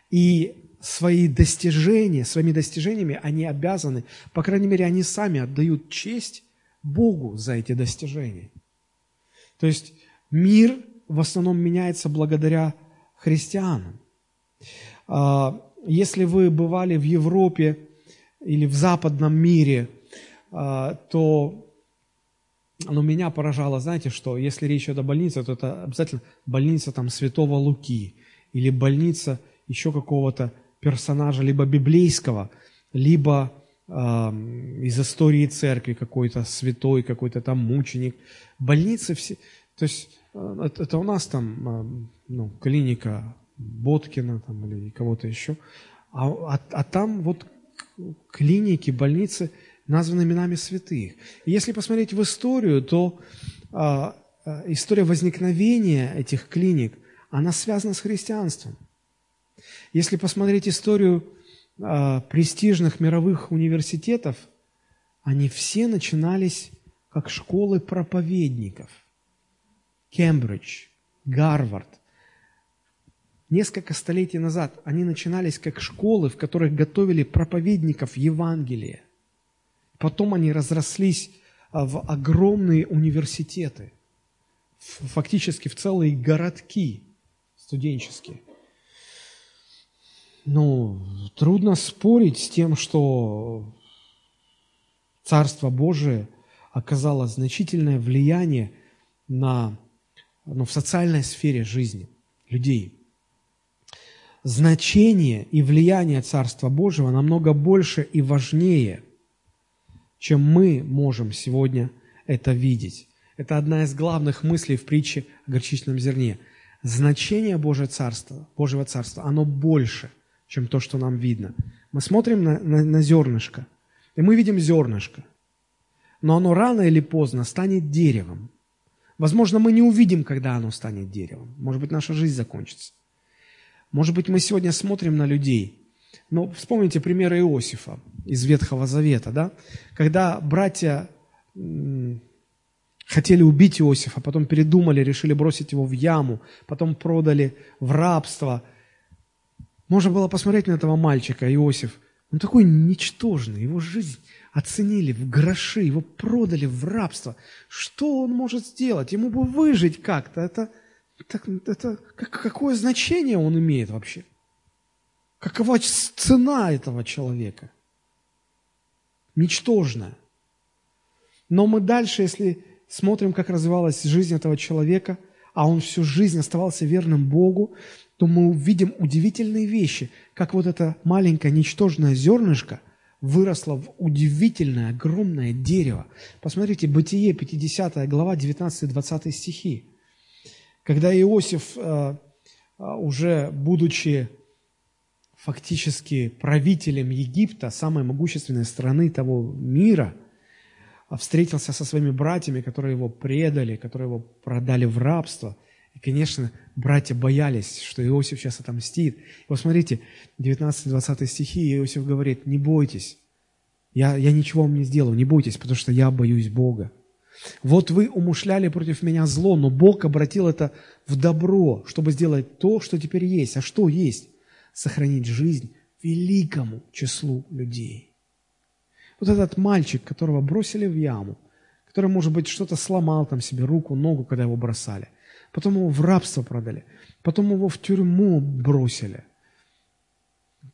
Speaker 1: И свои достижения, своими достижениями они обязаны, по крайней мере, они сами отдают честь Богу за эти достижения. То есть мир в основном меняется благодаря христианам. А, если вы бывали в Европе или в западном мире, а, то но меня поражало, знаете, что если речь идет о больнице, то это обязательно больница там Святого Луки или больница еще какого-то персонажа либо библейского, либо э, из истории церкви какой-то святой, какой-то там мученик. Больницы все, то есть э, это, у нас там э, ну, клиника Боткина там, или кого-то еще, а, а, а там вот клиники, больницы названы именами святых. И если посмотреть в историю, то э, история возникновения этих клиник, она связана с христианством. Если посмотреть историю э, престижных мировых университетов, они все начинались как школы проповедников. Кембридж, Гарвард. Несколько столетий назад они начинались как школы, в которых готовили проповедников Евангелия. Потом они разрослись а, в огромные университеты, фактически в целые городки студенческие. Ну, трудно спорить с тем, что Царство Божие оказало значительное влияние на, ну, в социальной сфере жизни людей. Значение и влияние Царства Божьего намного больше и важнее, чем мы можем сегодня это видеть. Это одна из главных мыслей в притче о горчичном зерне. Значение Божьего Царства, Божьего Царства, оно больше, чем то, что нам видно. Мы смотрим на, на, на зернышко, и мы видим зернышко, но оно рано или поздно станет деревом. Возможно, мы не увидим, когда оно станет деревом. Может быть, наша жизнь закончится. Может быть, мы сегодня смотрим на людей. Но вспомните примеры Иосифа из Ветхого Завета, да? Когда братья хотели убить Иосифа, потом передумали, решили бросить его в яму, потом продали в рабство. Можно было посмотреть на этого мальчика, Иосиф. Он такой ничтожный, его жизнь оценили в гроши, его продали в рабство. Что он может сделать? Ему бы выжить как-то. Это, это, как, какое значение он имеет вообще? Какова цена этого человека? Ничтожная. Но мы дальше, если смотрим, как развивалась жизнь этого человека, а он всю жизнь оставался верным Богу, то мы увидим удивительные вещи, как вот это маленькое ничтожное зернышко выросло в удивительное, огромное дерево. Посмотрите, Бытие, 50 глава, 19-20 стихи. Когда Иосиф, э, э, уже будучи фактически правителем Египта, самой могущественной страны того мира, э, встретился со своими братьями, которые его предали, которые его продали в рабство – и, конечно, братья боялись, что Иосиф сейчас отомстит. Вот смотрите, 19-20 стихи, Иосиф говорит, не бойтесь, я, я ничего вам не сделаю, не бойтесь, потому что я боюсь Бога. Вот вы умышляли против меня зло, но Бог обратил это в добро, чтобы сделать то, что теперь есть. А что есть? Сохранить жизнь великому числу людей. Вот этот мальчик, которого бросили в яму, который, может быть, что-то сломал там себе руку, ногу, когда его бросали – потом его в рабство продали, потом его в тюрьму бросили.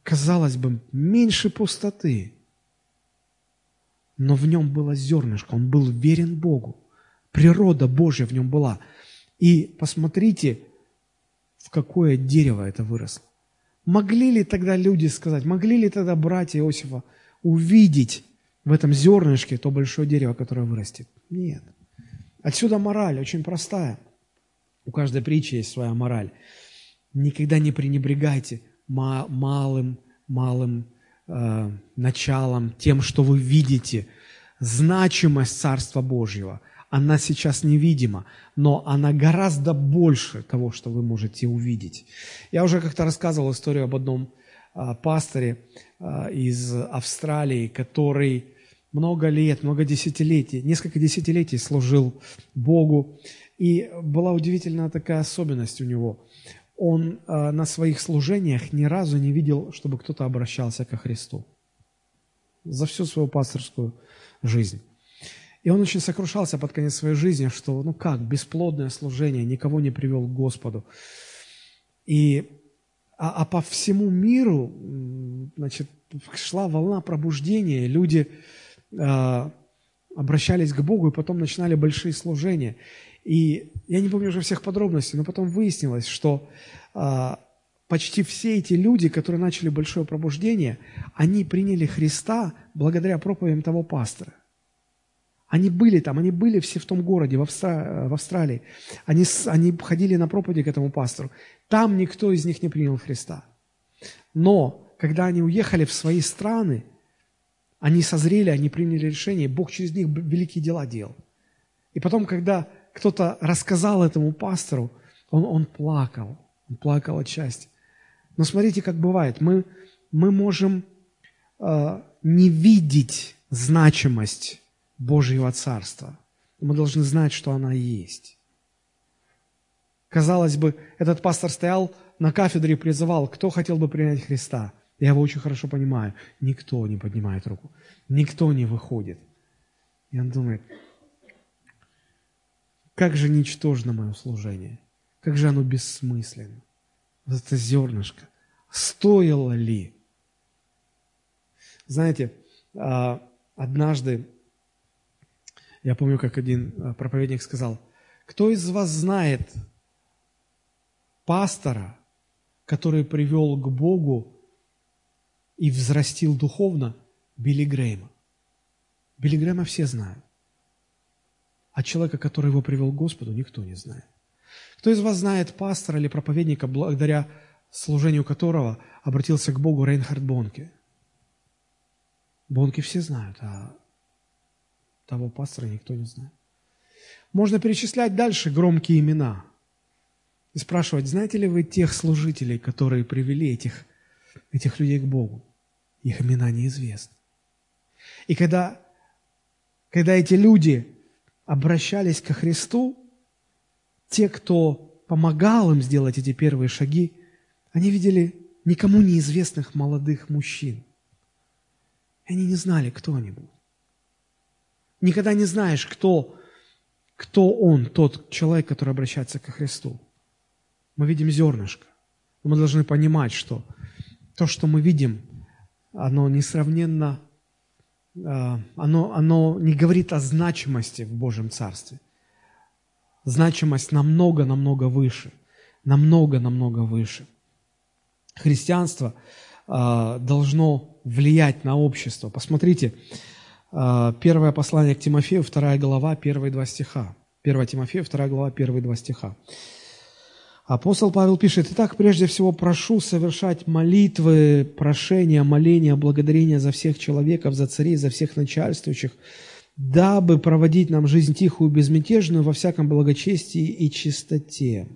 Speaker 1: Казалось бы, меньше пустоты, но в нем было зернышко, он был верен Богу. Природа Божья в нем была. И посмотрите, в какое дерево это выросло. Могли ли тогда люди сказать, могли ли тогда братья Иосифа увидеть в этом зернышке то большое дерево, которое вырастет? Нет. Отсюда мораль очень простая – у каждой притчи есть своя мораль. Никогда не пренебрегайте малым, малым э, началом, тем, что вы видите. Значимость Царства Божьего, она сейчас невидима, но она гораздо больше того, что вы можете увидеть. Я уже как-то рассказывал историю об одном э, пасторе э, из Австралии, который много лет, много десятилетий, несколько десятилетий служил Богу, и была удивительная такая особенность у него. Он э, на своих служениях ни разу не видел, чтобы кто-то обращался ко Христу. За всю свою пасторскую жизнь. И он очень сокрушался под конец своей жизни, что, ну как, бесплодное служение, никого не привел к Господу. И, а, а по всему миру, значит, шла волна пробуждения, люди э, обращались к Богу и потом начинали большие служения. И я не помню уже всех подробностей, но потом выяснилось, что а, почти все эти люди, которые начали большое пробуждение, они приняли Христа благодаря проповедям того пастора. Они были там, они были все в том городе, в, Австра... в Австралии. Они, они ходили на проповеди к этому пастору. Там никто из них не принял Христа. Но, когда они уехали в свои страны, они созрели, они приняли решение, Бог через них великие дела делал. И потом, когда кто-то рассказал этому пастору, он, он плакал, он плакал от счастья. Но смотрите, как бывает, мы, мы можем э, не видеть значимость Божьего Царства. Мы должны знать, что она есть. Казалось бы, этот пастор стоял на кафедре и призывал, кто хотел бы принять Христа. Я его очень хорошо понимаю. Никто не поднимает руку. Никто не выходит. И он думает, как же ничтожно мое служение. Как же оно бессмысленно. Вот это зернышко. Стоило ли? Знаете, а, однажды, я помню, как один а, проповедник сказал, кто из вас знает пастора, который привел к Богу и взрастил духовно Билли Грейма? Билли Грэма все знают. А человека, который его привел к Господу, никто не знает. Кто из вас знает пастора или проповедника, благодаря служению которого обратился к Богу Рейнхард Бонке? Бонки все знают, а того пастора никто не знает. Можно перечислять дальше громкие имена и спрашивать, знаете ли вы тех служителей, которые привели этих, этих людей к Богу? Их имена неизвестны. И когда, когда эти люди обращались ко Христу, те, кто помогал им сделать эти первые шаги, они видели никому неизвестных молодых мужчин. И они не знали, кто они будут. Никогда не знаешь, кто, кто он, тот человек, который обращается к Христу. Мы видим зернышко. мы должны понимать, что то, что мы видим, оно несравненно, а, оно, оно не говорит о значимости в Божьем Царстве. Значимость намного-намного выше. Намного-намного выше. Христианство а, должно влиять на общество. Посмотрите, а, первое послание к Тимофею, вторая глава, первые два стиха. 1 Тимофея, вторая глава, первые два стиха. Апостол Павел пишет, «Итак, прежде всего прошу совершать молитвы, прошения, моления, благодарения за всех человеков, за царей, за всех начальствующих, дабы проводить нам жизнь тихую, безмятежную, во всяком благочестии и чистоте».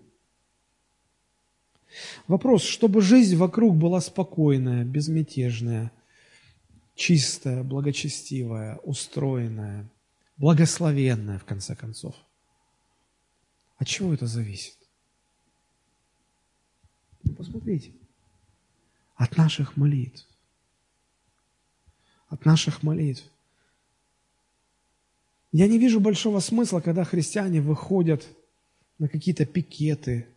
Speaker 1: Вопрос, чтобы жизнь вокруг была спокойная, безмятежная, чистая, благочестивая, устроенная, благословенная, в конце концов. От чего это зависит? Ну, посмотрите. От наших молитв. От наших молитв. Я не вижу большого смысла, когда христиане выходят на какие-то пикеты,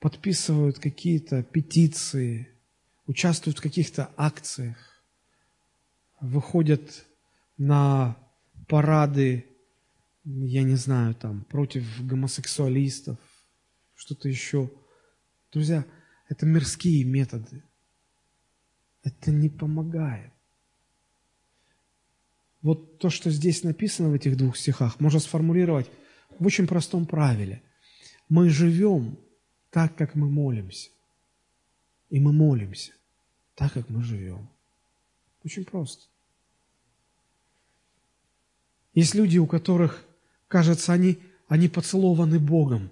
Speaker 1: подписывают какие-то петиции, участвуют в каких-то акциях, выходят на парады, я не знаю, там, против гомосексуалистов, что-то еще. Друзья, это мирские методы. Это не помогает. Вот то, что здесь написано в этих двух стихах, можно сформулировать в очень простом правиле. Мы живем так, как мы молимся. И мы молимся так, как мы живем. Очень просто. Есть люди, у которых, кажется, они, они поцелованы Богом.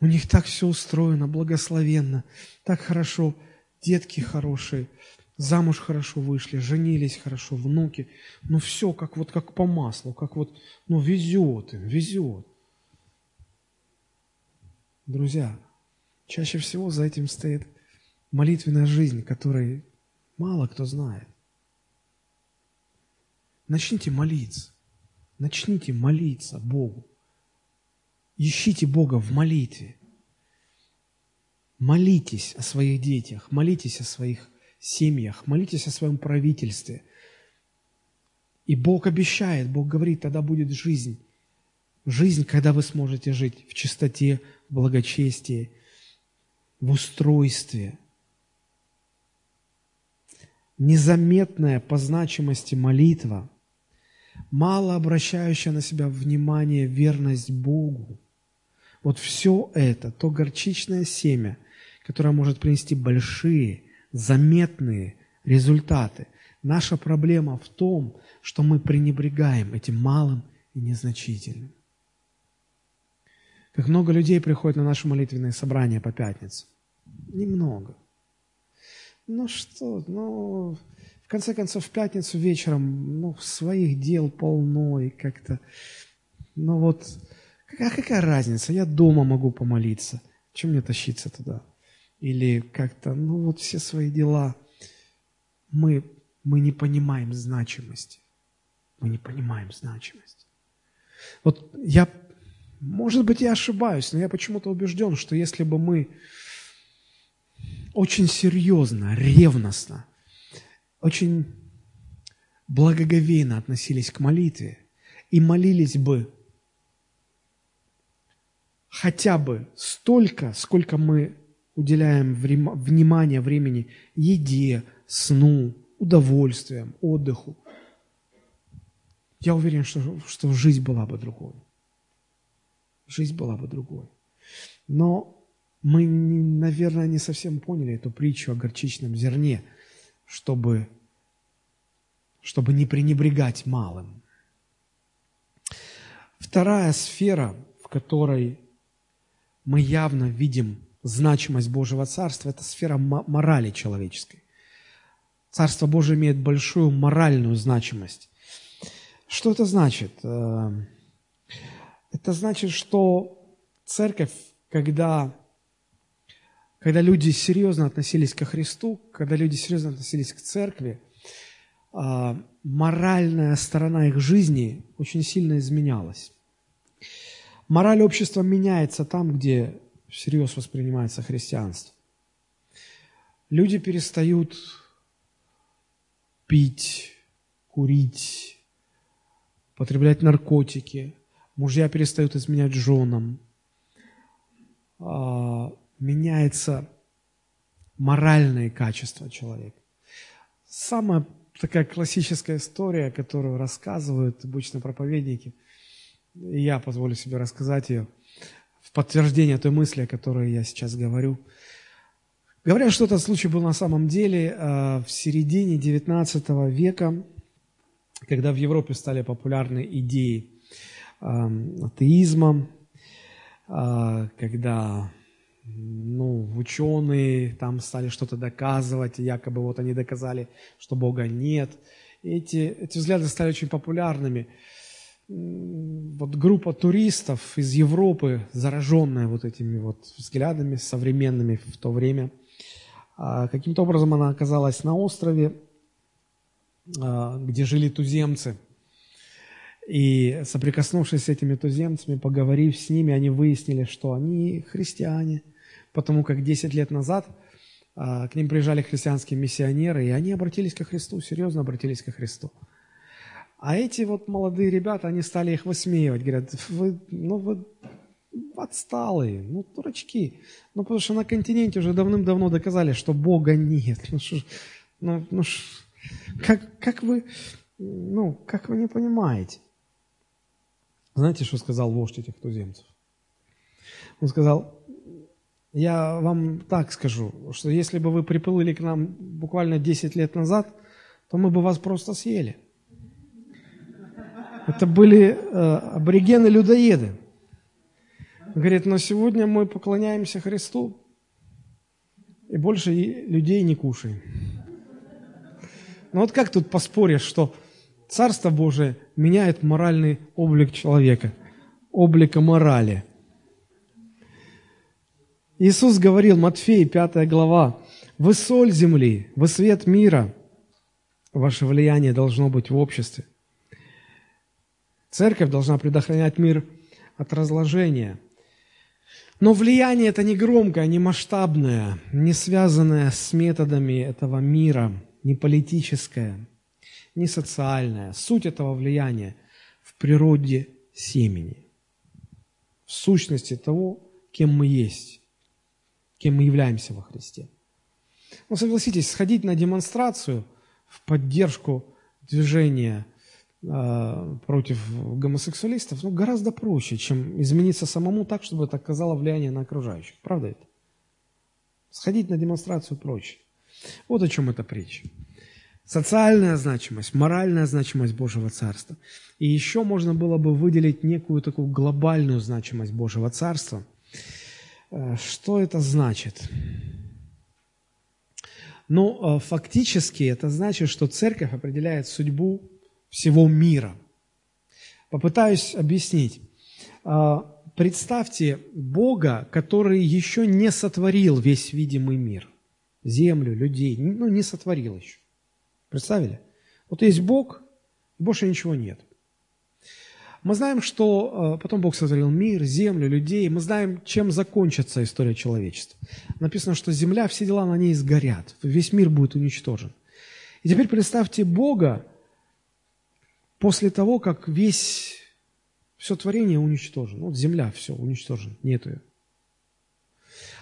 Speaker 1: У них так все устроено, благословенно, так хорошо, детки хорошие, замуж хорошо вышли, женились хорошо, внуки. Ну все как вот как по маслу, как вот, ну везет им, везет. Друзья, Чаще всего за этим стоит молитвенная жизнь, которой мало кто знает. Начните молиться. Начните молиться Богу. Ищите Бога в молитве. Молитесь о своих детях, молитесь о своих семьях, молитесь о своем правительстве. И Бог обещает, Бог говорит, тогда будет жизнь. Жизнь, когда вы сможете жить в чистоте, в благочестии, в устройстве. Незаметная по значимости молитва, мало обращающая на себя внимание верность Богу. Вот все это, то горчичное семя, которое может принести большие, заметные результаты. Наша проблема в том, что мы пренебрегаем этим малым и незначительным. Как много людей приходит на наши молитвенные собрания по пятницам? Немного. Ну что, ну, в конце концов, в пятницу вечером, ну, своих дел полно и как-то, ну вот, какая, какая разница, я дома могу помолиться, чем мне тащиться туда? Или как-то, ну вот все свои дела, мы, мы не понимаем значимости. Мы не понимаем значимости. Вот я, может быть, я ошибаюсь, но я почему-то убежден, что если бы мы очень серьезно, ревностно, очень благоговейно относились к молитве и молились бы хотя бы столько, сколько мы уделяем внимания, времени еде, сну, удовольствиям, отдыху, я уверен, что, что жизнь была бы другой. Жизнь была бы другой. Но мы, наверное, не совсем поняли эту притчу о горчичном зерне, чтобы, чтобы не пренебрегать малым. Вторая сфера, в которой мы явно видим значимость Божьего Царства, это сфера морали человеческой. Царство Божие имеет большую моральную значимость. Что это значит? Э, это значит, что церковь, когда, когда люди серьезно относились ко Христу, когда люди серьезно относились к церкви, э, моральная сторона их жизни очень сильно изменялась. Мораль общества меняется там, где всерьез воспринимается христианство. Люди перестают пить, курить, потреблять наркотики, мужья перестают изменять женам, а, меняется моральные качества человека. Самая такая классическая история, которую рассказывают обычно проповедники, я позволю себе рассказать ее в подтверждение той мысли, о которой я сейчас говорю. Говорят, что этот случай был на самом деле а, в середине XIX века, когда в Европе стали популярны идеи атеизма, а, когда ну, ученые там стали что-то доказывать, якобы вот они доказали, что Бога нет. эти, эти взгляды стали очень популярными. Вот группа туристов из Европы, зараженная вот этими вот взглядами современными в то время, а, каким-то образом она оказалась на острове, а, где жили туземцы. И соприкоснувшись с этими туземцами, поговорив с ними, они выяснили, что они христиане, потому как 10 лет назад а, к ним приезжали христианские миссионеры, и они обратились ко Христу, серьезно обратились ко Христу. А эти вот молодые ребята, они стали их высмеивать, говорят, вы, ну вы отсталые, ну дурачки. Ну потому что на континенте уже давным-давно доказали, что Бога нет. Ну, шо, ну, ну как, как вы, ну, как вы не понимаете? Знаете, что сказал вождь этих туземцев? Он сказал, я вам так скажу, что если бы вы приплыли к нам буквально 10 лет назад, то мы бы вас просто съели. Это были э, аборигены-людоеды. Говорит, но сегодня мы поклоняемся Христу и больше людей не кушаем. Ну вот как тут поспоришь, что Царство Божие меняет моральный облик человека, облика морали. Иисус говорил, Матфей, 5 глава, «Вы соль земли, вы свет мира, ваше влияние должно быть в обществе». Церковь должна предохранять мир от разложения. Но влияние это не громкое, не масштабное, не связанное с методами этого мира – не политическое, не социальное. Суть этого влияния в природе семени, в сущности того, кем мы есть, кем мы являемся во Христе. Ну, согласитесь, сходить на демонстрацию в поддержку движения против гомосексуалистов ну, гораздо проще, чем измениться самому так, чтобы это оказало влияние на окружающих. Правда это? Сходить на демонстрацию проще. Вот о чем эта притча. Социальная значимость, моральная значимость Божьего Царства. И еще можно было бы выделить некую такую глобальную значимость Божьего Царства. Э, что это значит? Ну, э, фактически это значит, что церковь определяет судьбу всего мира. Попытаюсь объяснить. Э, представьте Бога, который еще не сотворил весь видимый мир – землю, людей, ну, не сотворил еще. Представили? Вот есть Бог, и больше ничего нет. Мы знаем, что э, потом Бог сотворил мир, землю, людей. Мы знаем, чем закончится история человечества. Написано, что земля, все дела на ней сгорят. Весь мир будет уничтожен. И теперь представьте Бога после того, как весь, все творение уничтожено. Вот земля, все, уничтожена, нет ее.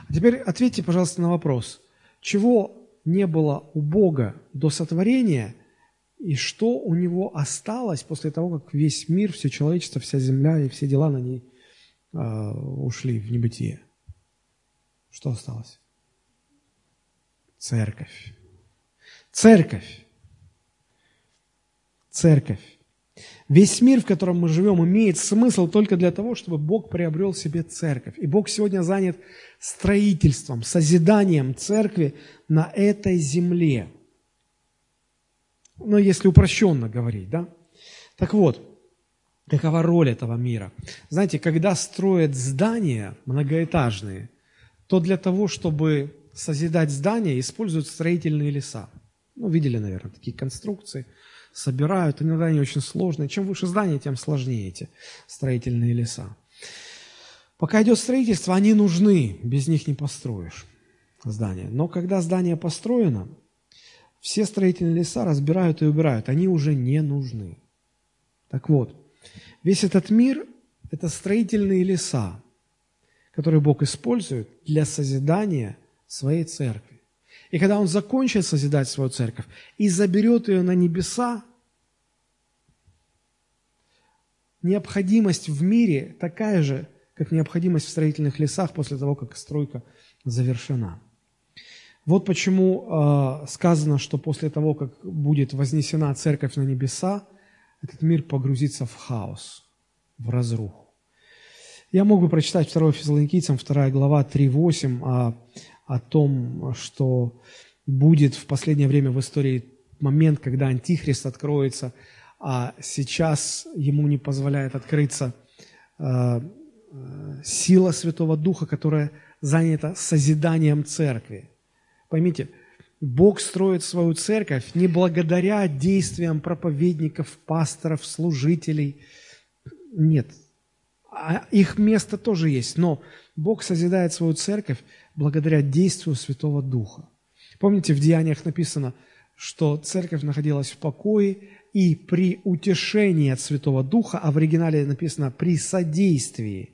Speaker 1: А теперь ответьте, пожалуйста, на вопрос. Чего не было у Бога до сотворения – и что у него осталось после того, как весь мир, все человечество, вся земля и все дела на ней э, ушли в небытие? Что осталось? Церковь. Церковь. Церковь. Весь мир, в котором мы живем, имеет смысл только для того, чтобы Бог приобрел себе церковь. И Бог сегодня занят строительством, созиданием церкви на этой земле – ну, если упрощенно говорить, да? Так вот, какова роль этого мира? Знаете, когда строят здания многоэтажные, то для того, чтобы созидать здания, используют строительные леса. Ну, видели, наверное, такие конструкции. Собирают, иногда они очень сложные. Чем выше здание, тем сложнее эти строительные леса. Пока идет строительство, они нужны, без них не построишь здание. Но когда здание построено, все строительные леса разбирают и убирают, они уже не нужны. Так вот, весь этот мир – это строительные леса, которые Бог использует для созидания своей церкви. И когда Он закончит созидать свою церковь и заберет ее на небеса, необходимость в мире такая же, как необходимость в строительных лесах после того, как стройка завершена. Вот почему э, сказано, что после того, как будет вознесена церковь на небеса, этот мир погрузится в хаос, в разруху. Я мог бы прочитать 2 Фессалоникийцам, 2 глава 3.8 о, о том, что будет в последнее время в истории момент, когда Антихрист откроется, а сейчас ему не позволяет открыться э, э, сила Святого Духа, которая занята созиданием церкви. Поймите, Бог строит свою церковь не благодаря действиям проповедников, пасторов, служителей. Нет, а их место тоже есть, но Бог созидает свою церковь благодаря действию Святого Духа. Помните, в Деяниях написано, что церковь находилась в покое и при утешении от Святого Духа, а в оригинале написано «при содействии»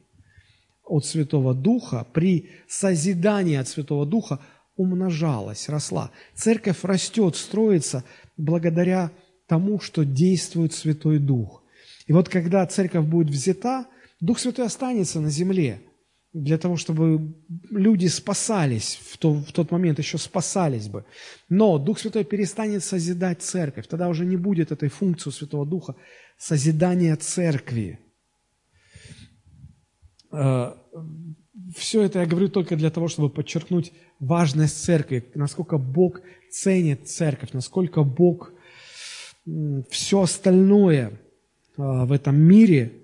Speaker 1: от Святого Духа, при созидании от Святого Духа умножалась, росла. Церковь растет, строится благодаря тому, что действует Святой Дух. И вот когда церковь будет взята, Дух Святой останется на земле для того, чтобы люди спасались, в, то, в тот момент еще спасались бы. Но Дух Святой перестанет созидать церковь. Тогда уже не будет этой функции у Святого Духа созидания церкви э, все это я говорю только для того, чтобы подчеркнуть важность церкви, насколько Бог ценит церковь, насколько Бог все остальное а, в этом мире,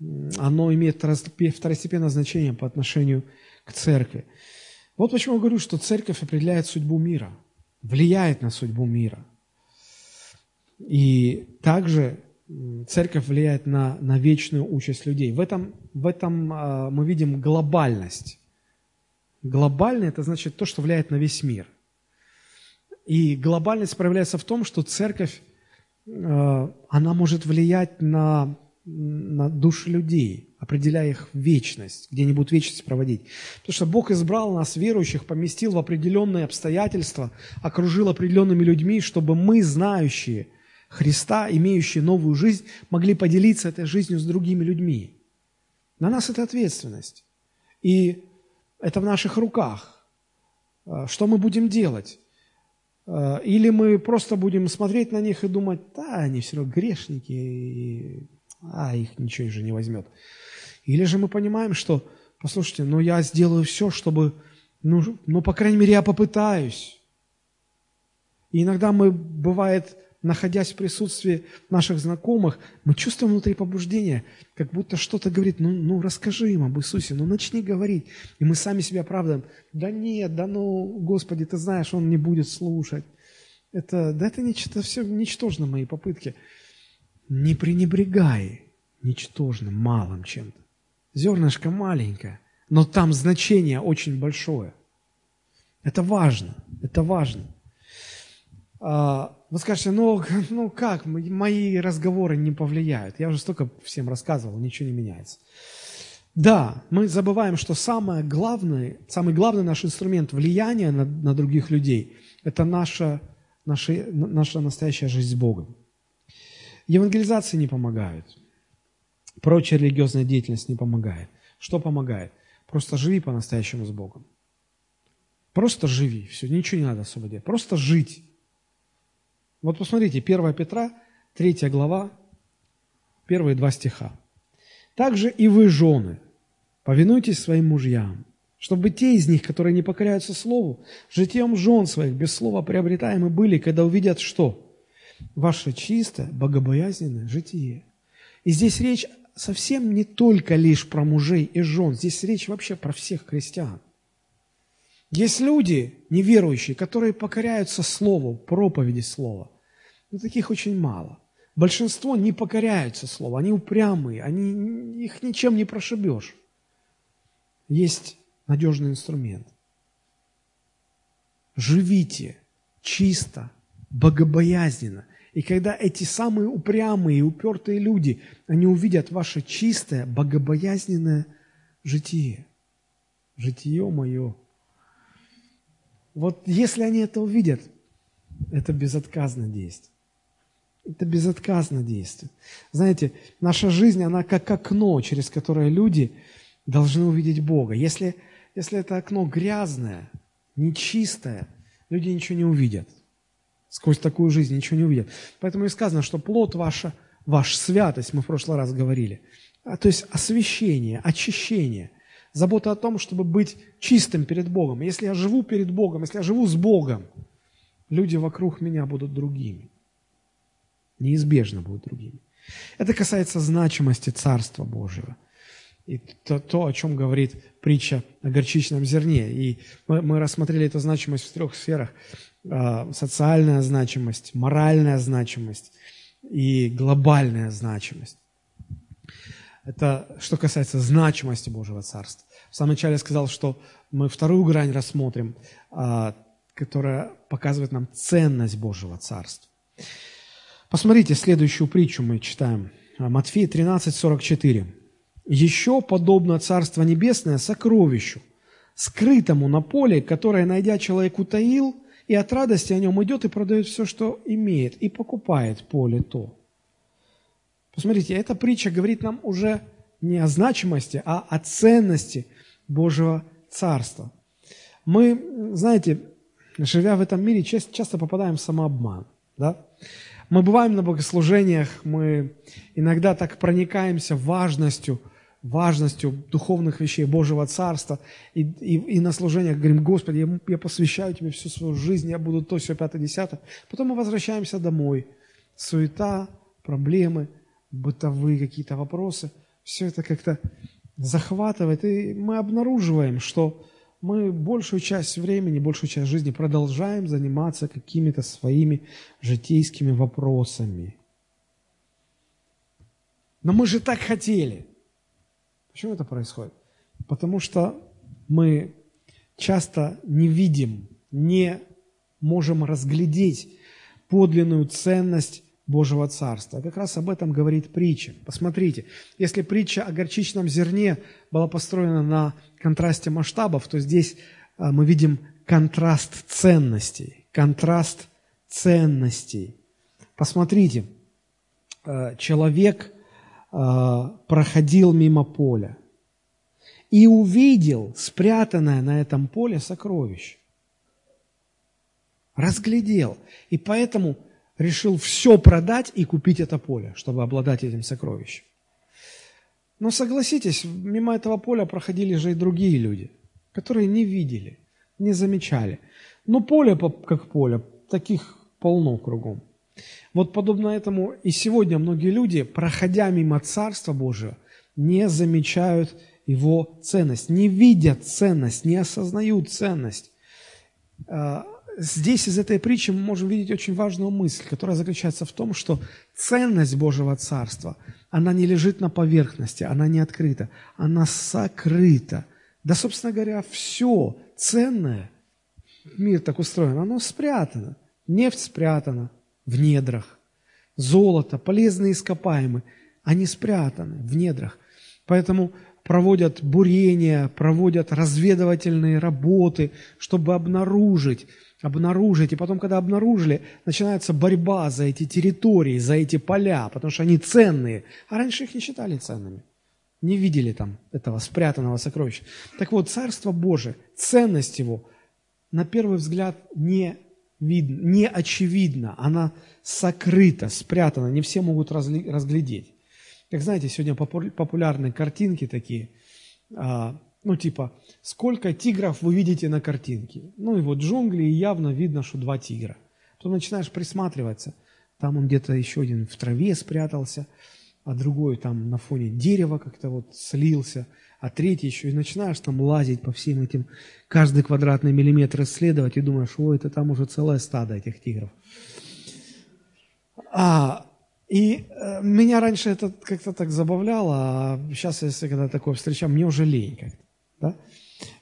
Speaker 1: оно имеет второстепенное значение по отношению к церкви. Вот почему я говорю, что церковь определяет судьбу мира, влияет на судьбу мира. И также церковь влияет на, на вечную участь людей. В этом, в этом э, мы видим глобальность. Глобальный – это значит то, что влияет на весь мир. И глобальность проявляется в том, что церковь, э, она может влиять на, на души людей, определяя их вечность, где они будут вечность проводить. Потому что Бог избрал нас, верующих, поместил в определенные обстоятельства, окружил определенными людьми, чтобы мы, знающие – Христа, имеющие новую жизнь, могли поделиться этой жизнью с другими людьми. На нас это ответственность. И это в наших руках. А, что мы будем делать? А, или мы просто будем смотреть на них и думать, да, они все равно грешники, и, а их ничего же не возьмет. Или же мы понимаем, что, послушайте, ну я сделаю все, чтобы, ну, ну по крайней мере, я попытаюсь. И иногда мы, бывает, находясь в присутствии наших знакомых, мы чувствуем внутри побуждение, как будто что-то говорит, ну, ну расскажи им об Иисусе, ну начни говорить. И мы сами себя оправдываем, да нет, да ну, Господи, ты знаешь, он не будет слушать. Это, да это, это все ничтожно, мои попытки. Не пренебрегай ничтожным, малым чем-то. Зернышко маленькое, но там значение очень большое. Это важно, это важно. А, вы скажете, ну, ну как, мои разговоры не повлияют. Я уже столько всем рассказывал, ничего не меняется. Да, мы забываем, что самое главное, самый главный наш инструмент влияния на, на других людей – это наша, наша, наша настоящая жизнь с Богом. Евангелизации не помогают. Прочая религиозная деятельность не помогает. Что помогает? Просто живи по-настоящему с Богом. Просто живи, все, ничего не надо особо делать. Просто жить. Вот посмотрите, 1 Петра, 3 глава, первые два стиха. «Также и вы, жены, повинуйтесь своим мужьям, чтобы те из них, которые не покоряются слову, житием жен своих без слова приобретаемы были, когда увидят что? Ваше чистое, богобоязненное житие». И здесь речь совсем не только лишь про мужей и жен, здесь речь вообще про всех христиан. Есть люди неверующие, которые покоряются Слову, проповеди Слова. Но таких очень мало. Большинство не покоряются Слову, они упрямые, они, их ничем не прошибешь. Есть надежный инструмент. Живите чисто, богобоязненно. И когда эти самые упрямые и упертые люди, они увидят ваше чистое, богобоязненное житие, житие мое – вот если они это увидят, это безотказно действие. Это безотказно действие. Знаете, наша жизнь, она как окно, через которое люди должны увидеть Бога. Если, если это окно грязное, нечистое, люди ничего не увидят. Сквозь такую жизнь ничего не увидят. Поэтому и сказано, что плод ваша, ваш святость, мы в прошлый раз говорили, а, то есть освящение, очищение – Забота о том, чтобы быть чистым перед Богом. Если я живу перед Богом, если я живу с Богом, люди вокруг меня будут другими. Неизбежно будут другими. Это касается значимости Царства Божьего. И то, то о чем говорит притча о горчичном зерне. И мы, мы рассмотрели эту значимость в трех сферах. А, социальная значимость, моральная значимость и глобальная значимость. Это что касается значимости Божьего Царства. В самом начале я сказал, что мы вторую грань рассмотрим, а, которая показывает нам ценность Божьего Царства. Посмотрите, следующую притчу мы читаем. Матфея 13, 44. «Еще подобно Царство Небесное сокровищу, скрытому на поле, которое, найдя человек, утаил, и от радости о нем идет и продает все, что имеет, и покупает поле то». Посмотрите, эта притча говорит нам уже не о значимости, а о ценности Божьего Царства. Мы, знаете, живя в этом мире, часто, попадаем в самообман. Да? Мы бываем на богослужениях, мы иногда так проникаемся важностью, важностью духовных вещей Божьего Царства, и, и, и на служениях говорим, Господи, я, я посвящаю Тебе всю свою жизнь, я буду то, все, пятое, десятое. Потом мы возвращаемся домой. Суета, проблемы, бытовые какие-то вопросы, все это как-то захватывает, и мы обнаруживаем, что мы большую часть времени, большую часть жизни продолжаем заниматься какими-то своими житейскими вопросами. Но мы же так хотели. Почему это происходит? Потому что мы часто не видим, не можем разглядеть подлинную ценность Божьего Царства. Как раз об этом говорит притча. Посмотрите, если притча о горчичном зерне была построена на контрасте масштабов, то здесь а, мы видим контраст ценностей. Контраст ценностей. Посмотрите, а, человек проходил мимо поля и увидел спрятанное на этом поле сокровище. Разглядел. И поэтому решил все продать и купить это поле, чтобы обладать этим сокровищем. Но согласитесь, мимо этого поля проходили же и другие люди, которые не видели, не замечали. Но поле как поле, таких полно кругом. Вот подобно этому и сегодня многие люди, проходя мимо Царства Божьего, не замечают его ценность, не видят ценность, не осознают ценность. А, здесь из этой притчи мы можем видеть очень важную мысль, которая заключается в том, что ценность Божьего Царства, она не лежит на поверхности, она не открыта, она сокрыта. Да, собственно говоря, все ценное, мир так устроен, оно спрятано. Нефть спрятана в недрах, золото, полезные ископаемые, они спрятаны в недрах. Поэтому проводят бурения, проводят разведывательные работы, чтобы обнаружить, обнаружить. И потом, когда обнаружили, начинается борьба за эти территории, за эти поля, потому что они ценные. А раньше их не считали ценными. Не видели там этого спрятанного сокровища. Так вот, Царство Божие, ценность его, на первый взгляд, не видно, не очевидна. Она сокрыта, спрятана, не все могут разглядеть. Как знаете, сегодня популярны картинки такие, а, ну типа, сколько тигров вы видите на картинке? Ну и вот джунгли, и явно видно, что два тигра. Потом начинаешь присматриваться, там он где-то еще один в траве спрятался, а другой там на фоне дерева как-то вот слился, а третий еще, и начинаешь там лазить по всем этим, каждый квадратный миллиметр исследовать, и думаешь, ой, это там уже целое стадо этих тигров. А и э, меня раньше это как-то так забавляло, а сейчас, если когда такое встречаю, мне уже лень как-то. Да?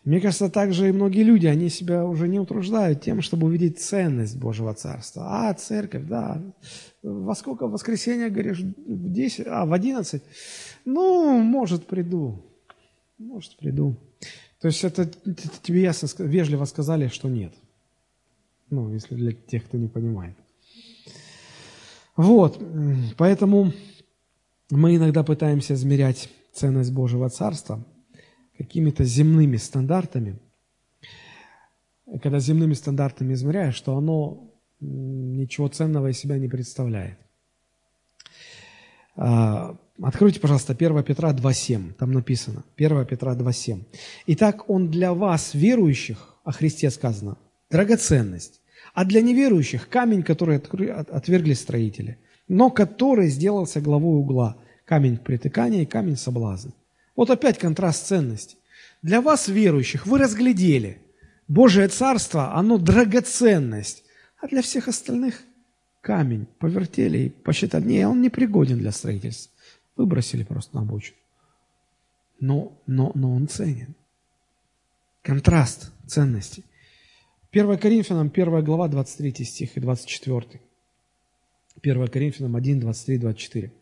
Speaker 1: Мне кажется, также и многие люди, они себя уже не утруждают тем, чтобы увидеть ценность Божьего Царства. А, церковь, да, во сколько в воскресенье, говоришь, в 10, а, в 11? Ну, может, приду, может, приду. То есть это, тебе ясно, вежливо сказали, что нет. Ну, если для тех, кто не понимает. Вот, поэтому мы иногда пытаемся измерять ценность Божьего Царства какими-то земными стандартами. Когда земными стандартами измеряешь, что оно ничего ценного из себя не представляет. А, откройте, пожалуйста, 1 Петра 2.7. Там написано. 1 Петра 2.7. «Итак, он для вас, верующих, о Христе сказано, драгоценность, а для неверующих камень, который отвергли строители, но который сделался главой угла, камень притыкания и камень соблазна. Вот опять контраст ценностей. Для вас, верующих, вы разглядели, Божие Царство, оно драгоценность, а для всех остальных камень повертели и посчитали, не, он не пригоден для строительства. Выбросили просто на обочину. Но, но, но он ценен. Контраст ценностей. 1 Коринфянам 1 глава 23 стих и 24. 1 Коринфянам 1, 23, 24.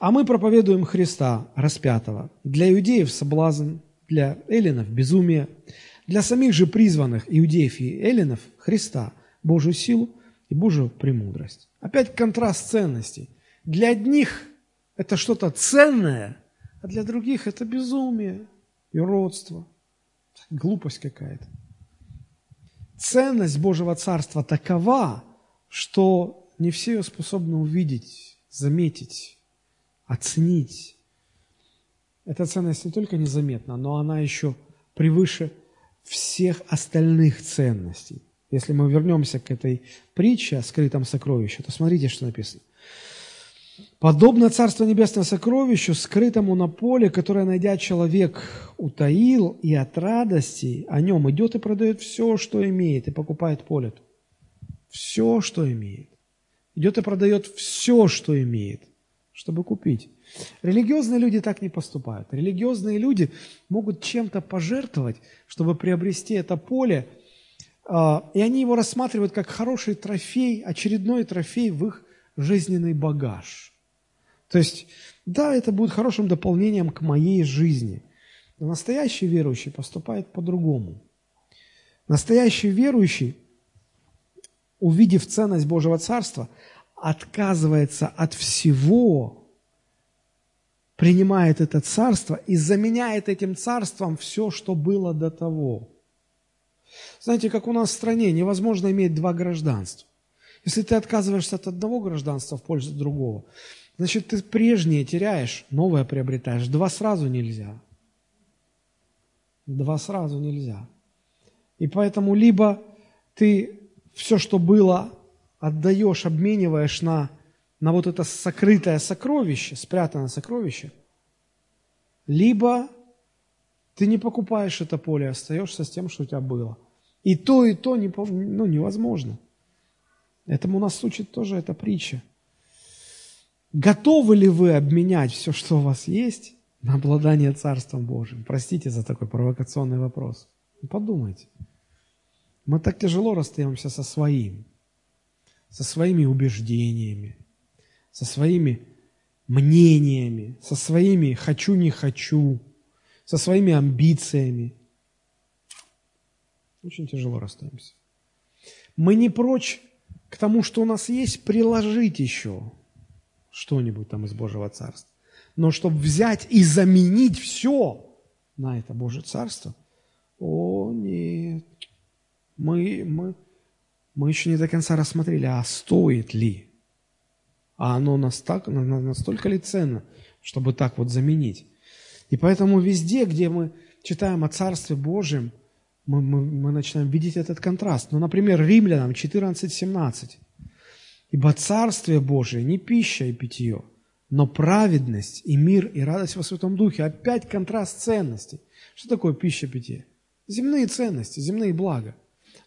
Speaker 1: «А мы проповедуем Христа распятого. Для иудеев соблазн, для эллинов безумие, для самих же призванных иудеев и эллинов Христа, Божью силу и Божью премудрость». Опять контраст ценностей. Для одних это что-то ценное, а для других это безумие и родство. Глупость какая-то ценность Божьего Царства такова, что не все ее способны увидеть, заметить, оценить. Эта ценность не только незаметна, но она еще превыше всех остальных ценностей. Если мы вернемся к этой притче о скрытом сокровище, то смотрите, что написано. Подобно Царство Небесное сокровищу, скрытому на поле, которое, найдя человек, утаил, и от радости о нем идет и продает все, что имеет, и покупает поле. Все, что имеет. Идет и продает все, что имеет, чтобы купить. Религиозные люди так не поступают. Религиозные люди могут чем-то пожертвовать, чтобы приобрести это поле, а, и они его рассматривают как хороший трофей, очередной трофей в их жизненный багаж – то есть, да, это будет хорошим дополнением к моей жизни. Но настоящий верующий поступает по-другому. Настоящий верующий, увидев ценность Божьего Царства, отказывается от всего, принимает это царство и заменяет этим царством все, что было до того. Знаете, как у нас в стране невозможно иметь два гражданства. Если ты отказываешься от одного гражданства в пользу другого, Значит, ты прежнее теряешь, новое приобретаешь. Два сразу нельзя. Два сразу нельзя. И поэтому либо ты все, что было, отдаешь, обмениваешь на, на вот это сокрытое сокровище, спрятанное сокровище, либо ты не покупаешь это поле, остаешься с тем, что у тебя было. И то, и то не, ну, невозможно. Этому нас учит тоже эта притча. Готовы ли вы обменять все, что у вас есть, на обладание Царством Божьим? Простите за такой провокационный вопрос. Подумайте. Мы так тяжело расстаемся со своим, со своими убеждениями, со своими мнениями, со своими «хочу, не хочу», со своими амбициями. Очень тяжело расстаемся. Мы не прочь к тому, что у нас есть, приложить еще что-нибудь там из Божьего Царства. Но чтобы взять и заменить все на это Божье Царство, о, нет. Мы, мы, мы еще не до конца рассмотрели, а стоит ли? А оно настолько, настолько ли ценно, чтобы так вот заменить? И поэтому везде, где мы читаем о Царстве Божьем, мы, мы, мы начинаем видеть этот контраст. Ну, например, Римлянам 14.17. Ибо Царствие Божие не пища и питье, но праведность и мир и радость во Святом Духе. Опять контраст ценностей. Что такое пища, питье? Земные ценности, земные блага.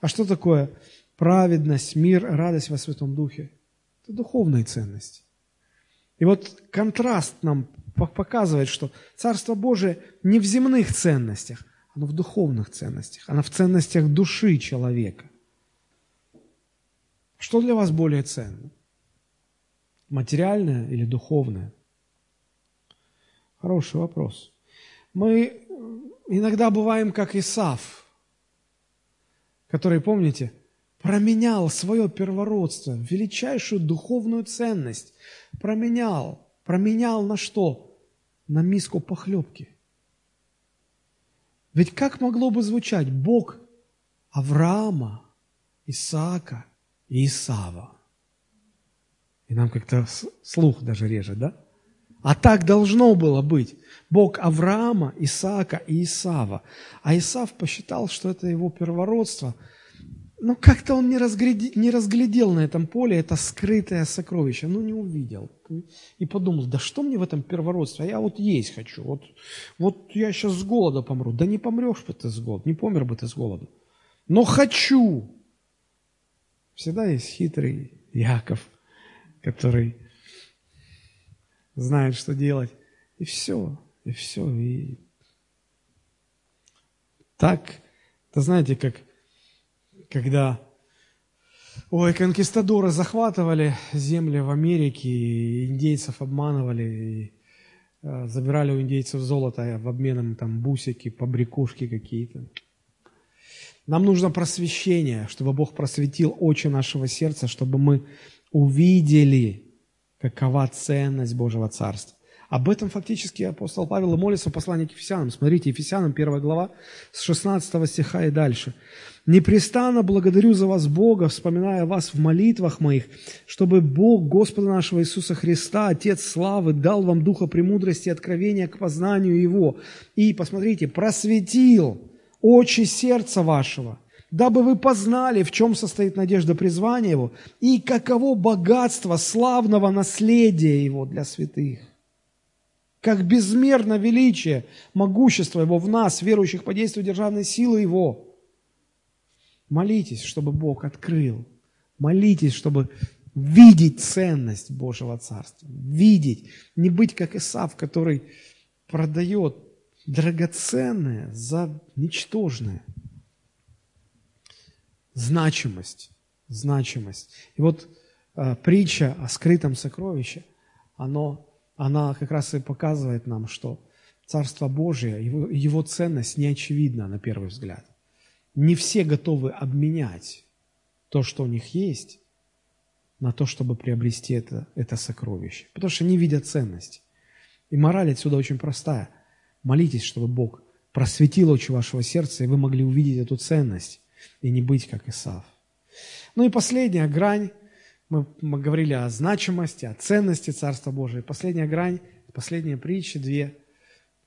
Speaker 1: А что такое праведность, мир, радость во Святом Духе? Это духовные ценности. И вот контраст нам показывает, что Царство Божие не в земных ценностях, оно в духовных ценностях, оно в ценностях души человека. Что для вас более ценно? Материальное или духовное? Хороший вопрос. Мы иногда бываем как Исав, который, помните, променял свое первородство, величайшую духовную ценность, променял, променял на что? На миску похлебки. Ведь как могло бы звучать Бог Авраама, Исаака – и Исава. И нам как-то слух даже режет, да? А так должно было быть. Бог Авраама, Исаака и Исава. А Исав посчитал, что это его первородство. Но как-то он не разглядел, не разглядел на этом поле это скрытое сокровище. Ну, не увидел. И подумал, да что мне в этом первородстве? А я вот есть хочу. Вот, вот я сейчас с голода помру. Да не помрешь бы ты с голода, не помер бы ты с голода. Но хочу. Всегда есть хитрый Яков, который знает, что делать. И все, и все. И так, это знаете, как когда Ой, конкистадоры захватывали земли в Америке, и индейцев обманывали, и э, забирали у индейцев золото в обмен там бусики, побрякушки какие-то. Нам нужно просвещение, чтобы Бог просветил очи нашего сердца, чтобы мы увидели, какова ценность Божьего Царства. Об этом фактически апостол Павел и молится в послании к Ефесянам. Смотрите, Ефесянам, 1 глава, с 16 стиха и дальше. «Непрестанно благодарю за вас Бога, вспоминая вас в молитвах моих, чтобы Бог Господа нашего Иисуса Христа, Отец славы, дал вам духа премудрости и откровения к познанию Его. И, посмотрите, просветил очи сердца вашего, дабы вы познали, в чем состоит надежда призвания Его, и каково богатство славного наследия Его для святых. Как безмерно величие, могущество Его в нас, верующих по действию державной силы Его. Молитесь, чтобы Бог открыл. Молитесь, чтобы видеть ценность Божьего Царства. Видеть. Не быть как Исав, который продает драгоценное за ничтожное. Значимость. Значимость. И вот э, притча о скрытом сокровище, оно, она как раз и показывает нам, что Царство Божие, его, его ценность не очевидна на первый взгляд. Не все готовы обменять то, что у них есть, на то, чтобы приобрести это, это сокровище. Потому что не видят ценности. И мораль отсюда очень простая – Молитесь, чтобы Бог просветил очи вашего сердца, и вы могли увидеть эту ценность и не быть как Исав. Ну и последняя грань, мы, мы говорили о значимости, о ценности Царства Божия. Последняя грань, последние притчи, две,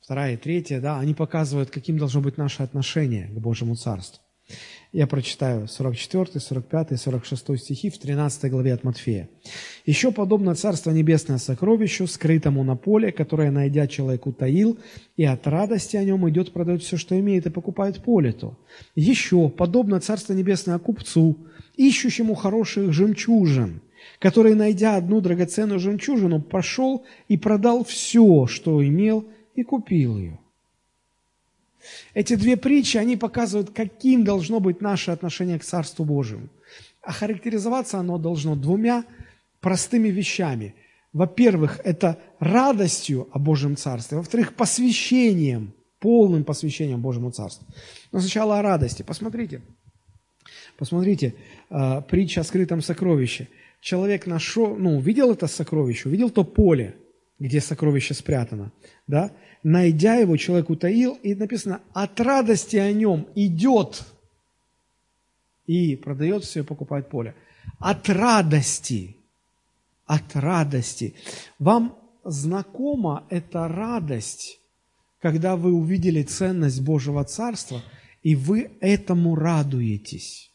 Speaker 1: вторая и третья, да, они показывают, каким должно быть наше отношение к Божьему Царству. Я прочитаю 44, 45, 46 стихи в 13 главе от Матфея. «Еще подобно Царство Небесное сокровищу, скрытому на поле, которое, найдя человек, утаил, и от радости о нем идет, продает все, что имеет, и покупает поле то. Еще подобно Царство Небесное купцу, ищущему хороших жемчужин, который, найдя одну драгоценную жемчужину, пошел и продал все, что имел, и купил ее». Эти две притчи, они показывают, каким должно быть наше отношение к Царству Божьему. А характеризоваться оно должно двумя простыми вещами. Во-первых, это радостью о Божьем Царстве. Во-вторых, посвящением, полным посвящением Божьему Царству. Но сначала о радости. Посмотрите, посмотрите, э, притча о скрытом сокровище. Человек нашел, ну, видел это сокровище, увидел то поле, где сокровище спрятано, да? Найдя его, человек утаил, и написано, от радости о нем идет и продает все покупает поле. От радости, от радости. Вам знакома эта радость, когда вы увидели ценность Божьего Царства, и вы этому радуетесь?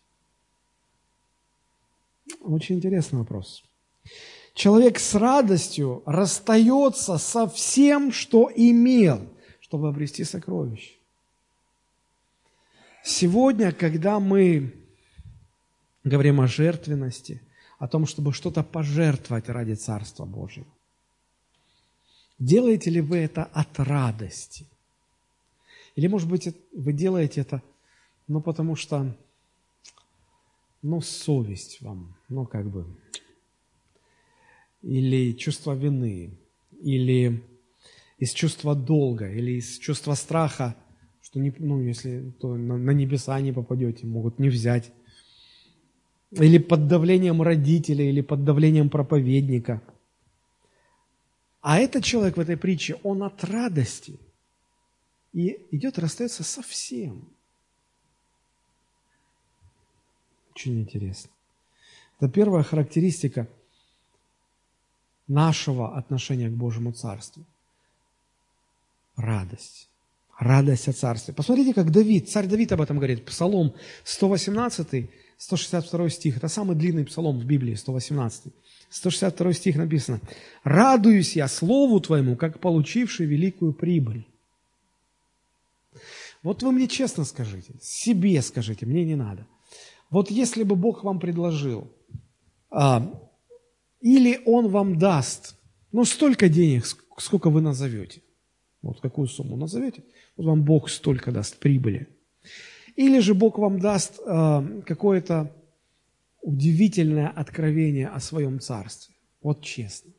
Speaker 1: Очень интересный вопрос. Человек с радостью расстается со всем, что имел, чтобы обрести сокровище. Сегодня, когда мы говорим о жертвенности, о том, чтобы что-то пожертвовать ради Царства Божьего, делаете ли вы это от радости? Или, может быть, вы делаете это, ну, потому что, ну, совесть вам, ну, как бы, или чувство вины, или из чувства долга, или из чувства страха, что не, ну, если то на, на небеса не попадете, могут не взять. Или под давлением родителей, или под давлением проповедника. А этот человек в этой притче, он от радости и идет расстается совсем. Очень интересно. Это первая характеристика – нашего отношения к Божьему Царству. Радость. Радость о Царстве. Посмотрите, как Давид, царь Давид об этом говорит. Псалом 118, 162 стих. Это самый длинный псалом в Библии, 118. 162 стих написано. «Радуюсь я Слову Твоему, как получивший великую прибыль». Вот вы мне честно скажите, себе скажите, мне не надо. Вот если бы Бог вам предложил а, или он вам даст, ну, столько денег, сколько вы назовете. Вот какую сумму назовете, вот вам Бог столько даст прибыли. Или же Бог вам даст э, какое-то удивительное откровение о своем царстве. Вот честно.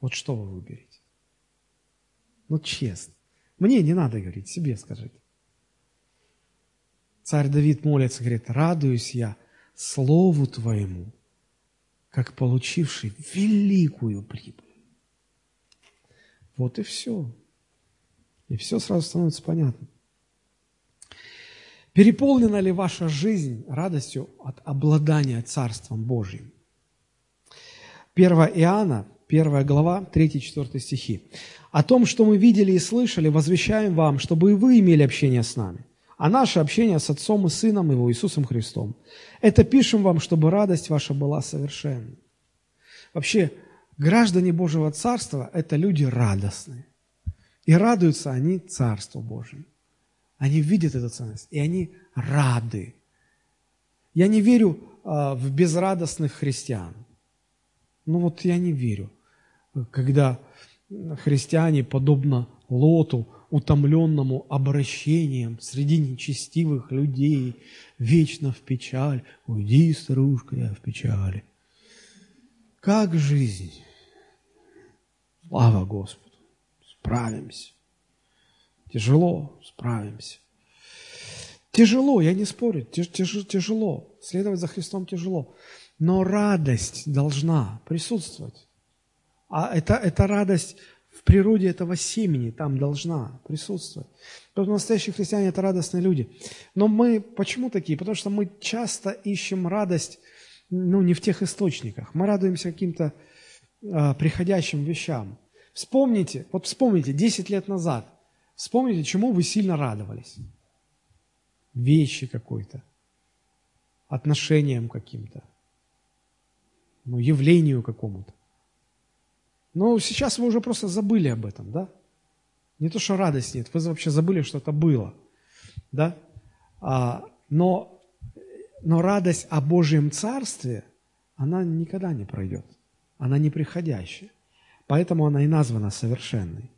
Speaker 1: Вот что вы выберете? Ну, честно. Мне не надо говорить, себе скажите. Царь Давид молится, говорит, радуюсь я Слову Твоему, как получивший великую прибыль. Вот и все. И все сразу становится понятно. Переполнена ли ваша жизнь радостью от обладания Царством Божьим? 1 Иоанна, 1 глава, 3-4 стихи. «О том, что мы видели и слышали, возвещаем вам, чтобы и вы имели общение с нами а наше общение с Отцом и Сыном Его, Иисусом Христом. Это пишем вам, чтобы радость ваша была совершенна. Вообще, граждане Божьего Царства – это люди радостные. И радуются они Царству Божьему. Они видят эту ценность, и они рады. Я не верю а, в безрадостных христиан. Ну вот я не верю, когда христиане, подобно Лоту, утомленному обращением среди нечестивых людей, вечно в печаль. Уйди, старушка, я в печали. Как жизнь? Слава Господу! Справимся. Тяжело, справимся. Тяжело, я не спорю, тяж, тяж, тяжело. Следовать за Христом тяжело. Но радость должна присутствовать. А это, это радость в природе этого семени там должна присутствовать. Поэтому настоящие христиане – это радостные люди. Но мы почему такие? Потому что мы часто ищем радость ну, не в тех источниках. Мы радуемся каким-то э, приходящим вещам. Вспомните, вот вспомните, 10 лет назад, вспомните, чему вы сильно радовались. Вещи какой-то, отношениям каким-то, ну, явлению какому-то. Но сейчас вы уже просто забыли об этом, да? Не то, что радость нет, вы вообще забыли, что это было, да? А, но, но радость о Божьем Царстве, она никогда не пройдет. Она неприходящая. Поэтому она и названа совершенной.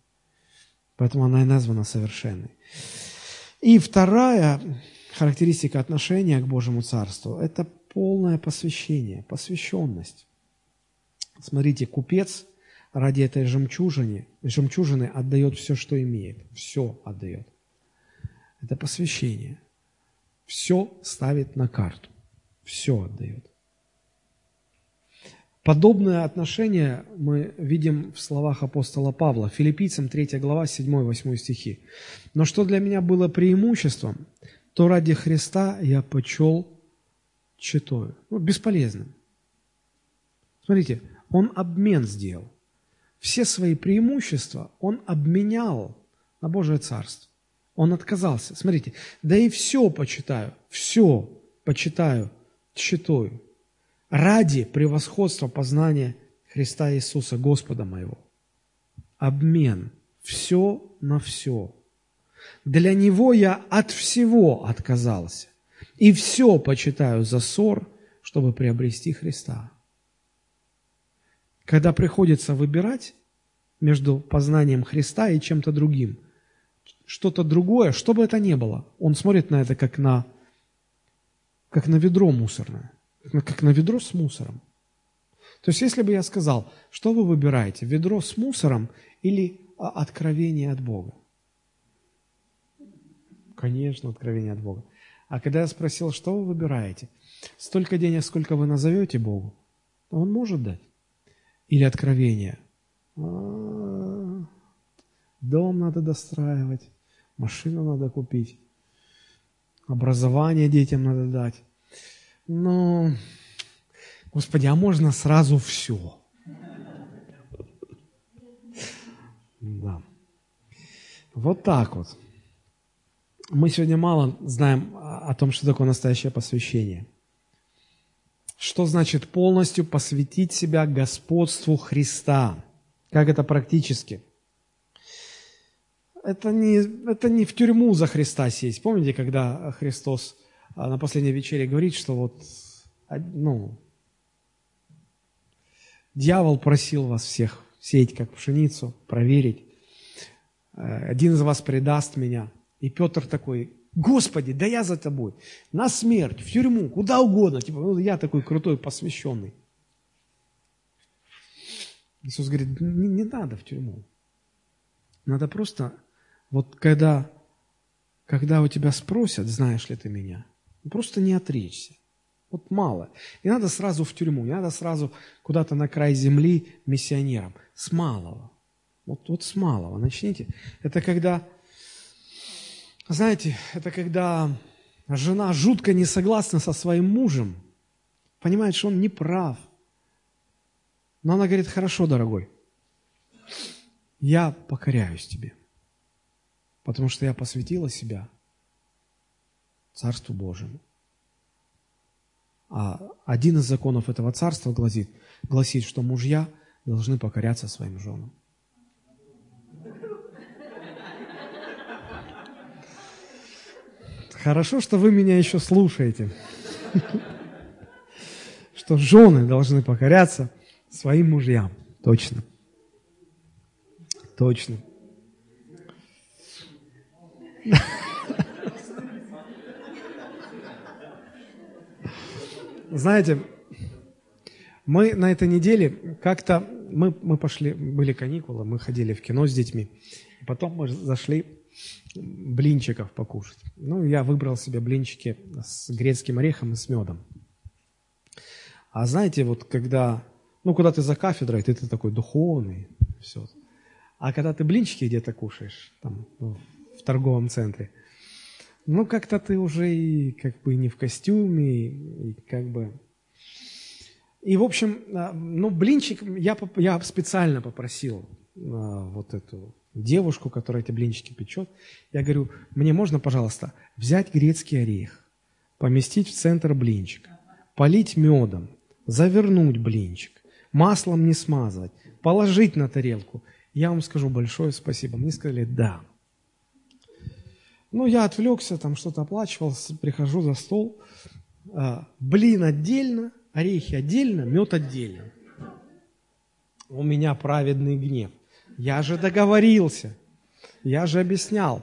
Speaker 1: Поэтому она и названа совершенной. И вторая характеристика отношения к Божьему Царству – это полное посвящение, посвященность. Смотрите, купец ради этой жемчужины, жемчужины отдает все, что имеет. Все отдает. Это посвящение. Все ставит на карту. Все отдает. Подобное отношение мы видим в словах апостола Павла, филиппийцам 3 глава, 7-8 стихи. «Но что для меня было преимуществом, то ради Христа я почел читаю. Ну, бесполезным. Смотрите, он обмен сделал. Все свои преимущества он обменял на Божие Царство. Он отказался. Смотрите, да и все почитаю, все почитаю, считаю ради превосходства познания Христа Иисуса, Господа моего. Обмен. Все на все. Для Него я от всего отказался. И все почитаю за ссор, чтобы приобрести Христа. Когда приходится выбирать между познанием Христа и чем-то другим, что-то другое, что бы это ни было, он смотрит на это как на, как на ведро мусорное как на ведро с мусором. То есть, если бы я сказал, что вы выбираете, ведро с мусором или а, откровение от Бога? Конечно, откровение от Бога. А когда я спросил, что вы выбираете, столько денег, сколько вы назовете Богу, Он может дать. Или откровение. А, дом надо достраивать, машину надо купить, образование детям надо дать. Но, Господи, а можно сразу все? Да. Вот так вот. Мы сегодня мало знаем о том, что такое настоящее посвящение. Что значит полностью посвятить себя господству Христа? Как это практически? Это не, это не в тюрьму за Христа сесть. Помните, когда Христос а на последней вечере говорит, что вот, ну, дьявол просил вас всех сеять как пшеницу, проверить. Э, один из вас предаст меня. И Петр такой, Господи, да я за тобой. На смерть, в тюрьму, куда угодно. Типа, ну, я такой крутой, посвященный. Иисус говорит, не, не надо в тюрьму. Надо просто, вот когда, когда у тебя спросят, знаешь ли ты меня, Просто не отречься. Вот мало. Не надо сразу в тюрьму, не надо сразу куда-то на край земли миссионером. С малого. Вот, вот с малого начните. Это когда, знаете, это когда жена жутко не согласна со своим мужем, понимает, что он не прав. Но она говорит, хорошо, дорогой, я покоряюсь тебе, потому что я посвятила себя Царству Божьему. А один из законов этого царства гласит, гласит, что мужья должны покоряться своим женам. Хорошо, что вы меня еще слушаете. Что жены должны покоряться своим мужьям. Точно. Точно. Знаете, мы на этой неделе как-то, мы, мы пошли, были каникулы, мы ходили в кино с детьми, потом мы зашли блинчиков покушать. Ну, я выбрал себе блинчики с грецким орехом и с медом. А знаете, вот когда, ну, куда ты за кафедрой, ты, ты такой духовный, все. А когда ты блинчики где-то кушаешь, там, в торговом центре – ну, как-то ты уже и как бы не в костюме, и как бы... И, в общем, а, ну, блинчик, я, я специально попросил а, вот эту девушку, которая эти блинчики печет, я говорю, мне можно, пожалуйста, взять грецкий орех, поместить в центр блинчик, полить медом, завернуть блинчик, маслом не смазывать, положить на тарелку. Я вам скажу большое спасибо. Мне сказали «да». Ну, я отвлекся, там что-то оплачивал, прихожу за стол. А, блин отдельно, орехи отдельно, мед отдельно. У меня праведный гнев. Я же договорился, я же объяснял.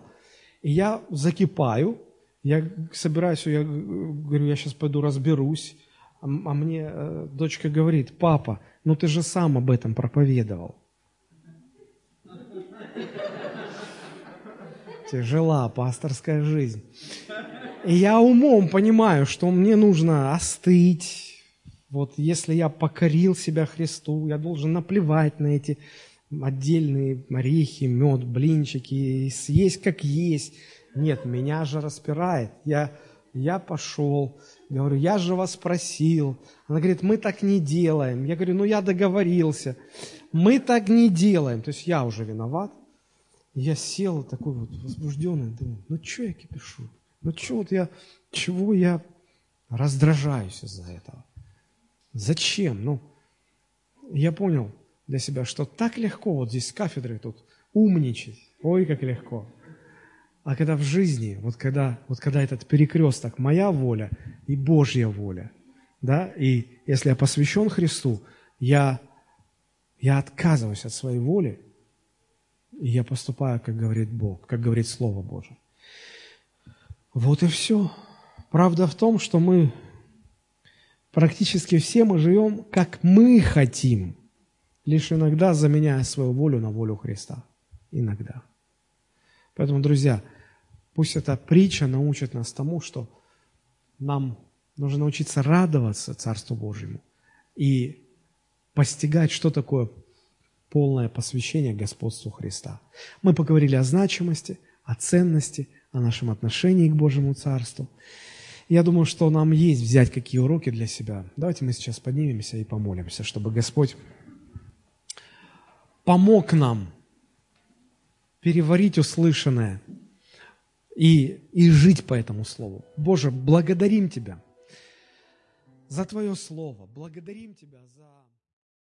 Speaker 1: И я закипаю, я собираюсь, я говорю, я сейчас пойду разберусь. А, а мне э, дочка говорит, папа, ну ты же сам об этом проповедовал. Тяжела пасторская жизнь. И я умом понимаю, что мне нужно остыть. Вот если я покорил себя Христу, я должен наплевать на эти отдельные орехи, мед, блинчики, и съесть как есть. Нет, меня же распирает. Я, я пошел, говорю, я же вас просил. Она говорит, мы так не делаем. Я говорю, ну я договорился. Мы так не делаем. То есть я уже виноват. Я сел такой вот возбужденный, думаю, ну что я кипишу? Ну что вот я, чего я раздражаюсь из-за этого? Зачем? Ну, я понял для себя, что так легко вот здесь с кафедры тут умничать. Ой, как легко. А когда в жизни, вот когда, вот когда этот перекресток, моя воля и Божья воля, да, и если я посвящен Христу, я, я отказываюсь от своей воли, и я поступаю, как говорит Бог, как говорит Слово Божие. Вот и все. Правда в том, что мы практически все мы живем, как мы хотим, лишь иногда заменяя свою волю на волю Христа. Иногда. Поэтому, друзья, пусть эта притча научит нас тому, что нам нужно научиться радоваться Царству Божьему и постигать, что такое полное посвящение господству Христа. Мы поговорили о значимости, о ценности, о нашем отношении к Божьему Царству. Я думаю, что нам есть взять какие уроки для себя. Давайте мы сейчас поднимемся и помолимся, чтобы Господь помог нам переварить услышанное и, и жить по этому Слову. Боже, благодарим Тебя за Твое Слово, благодарим Тебя за...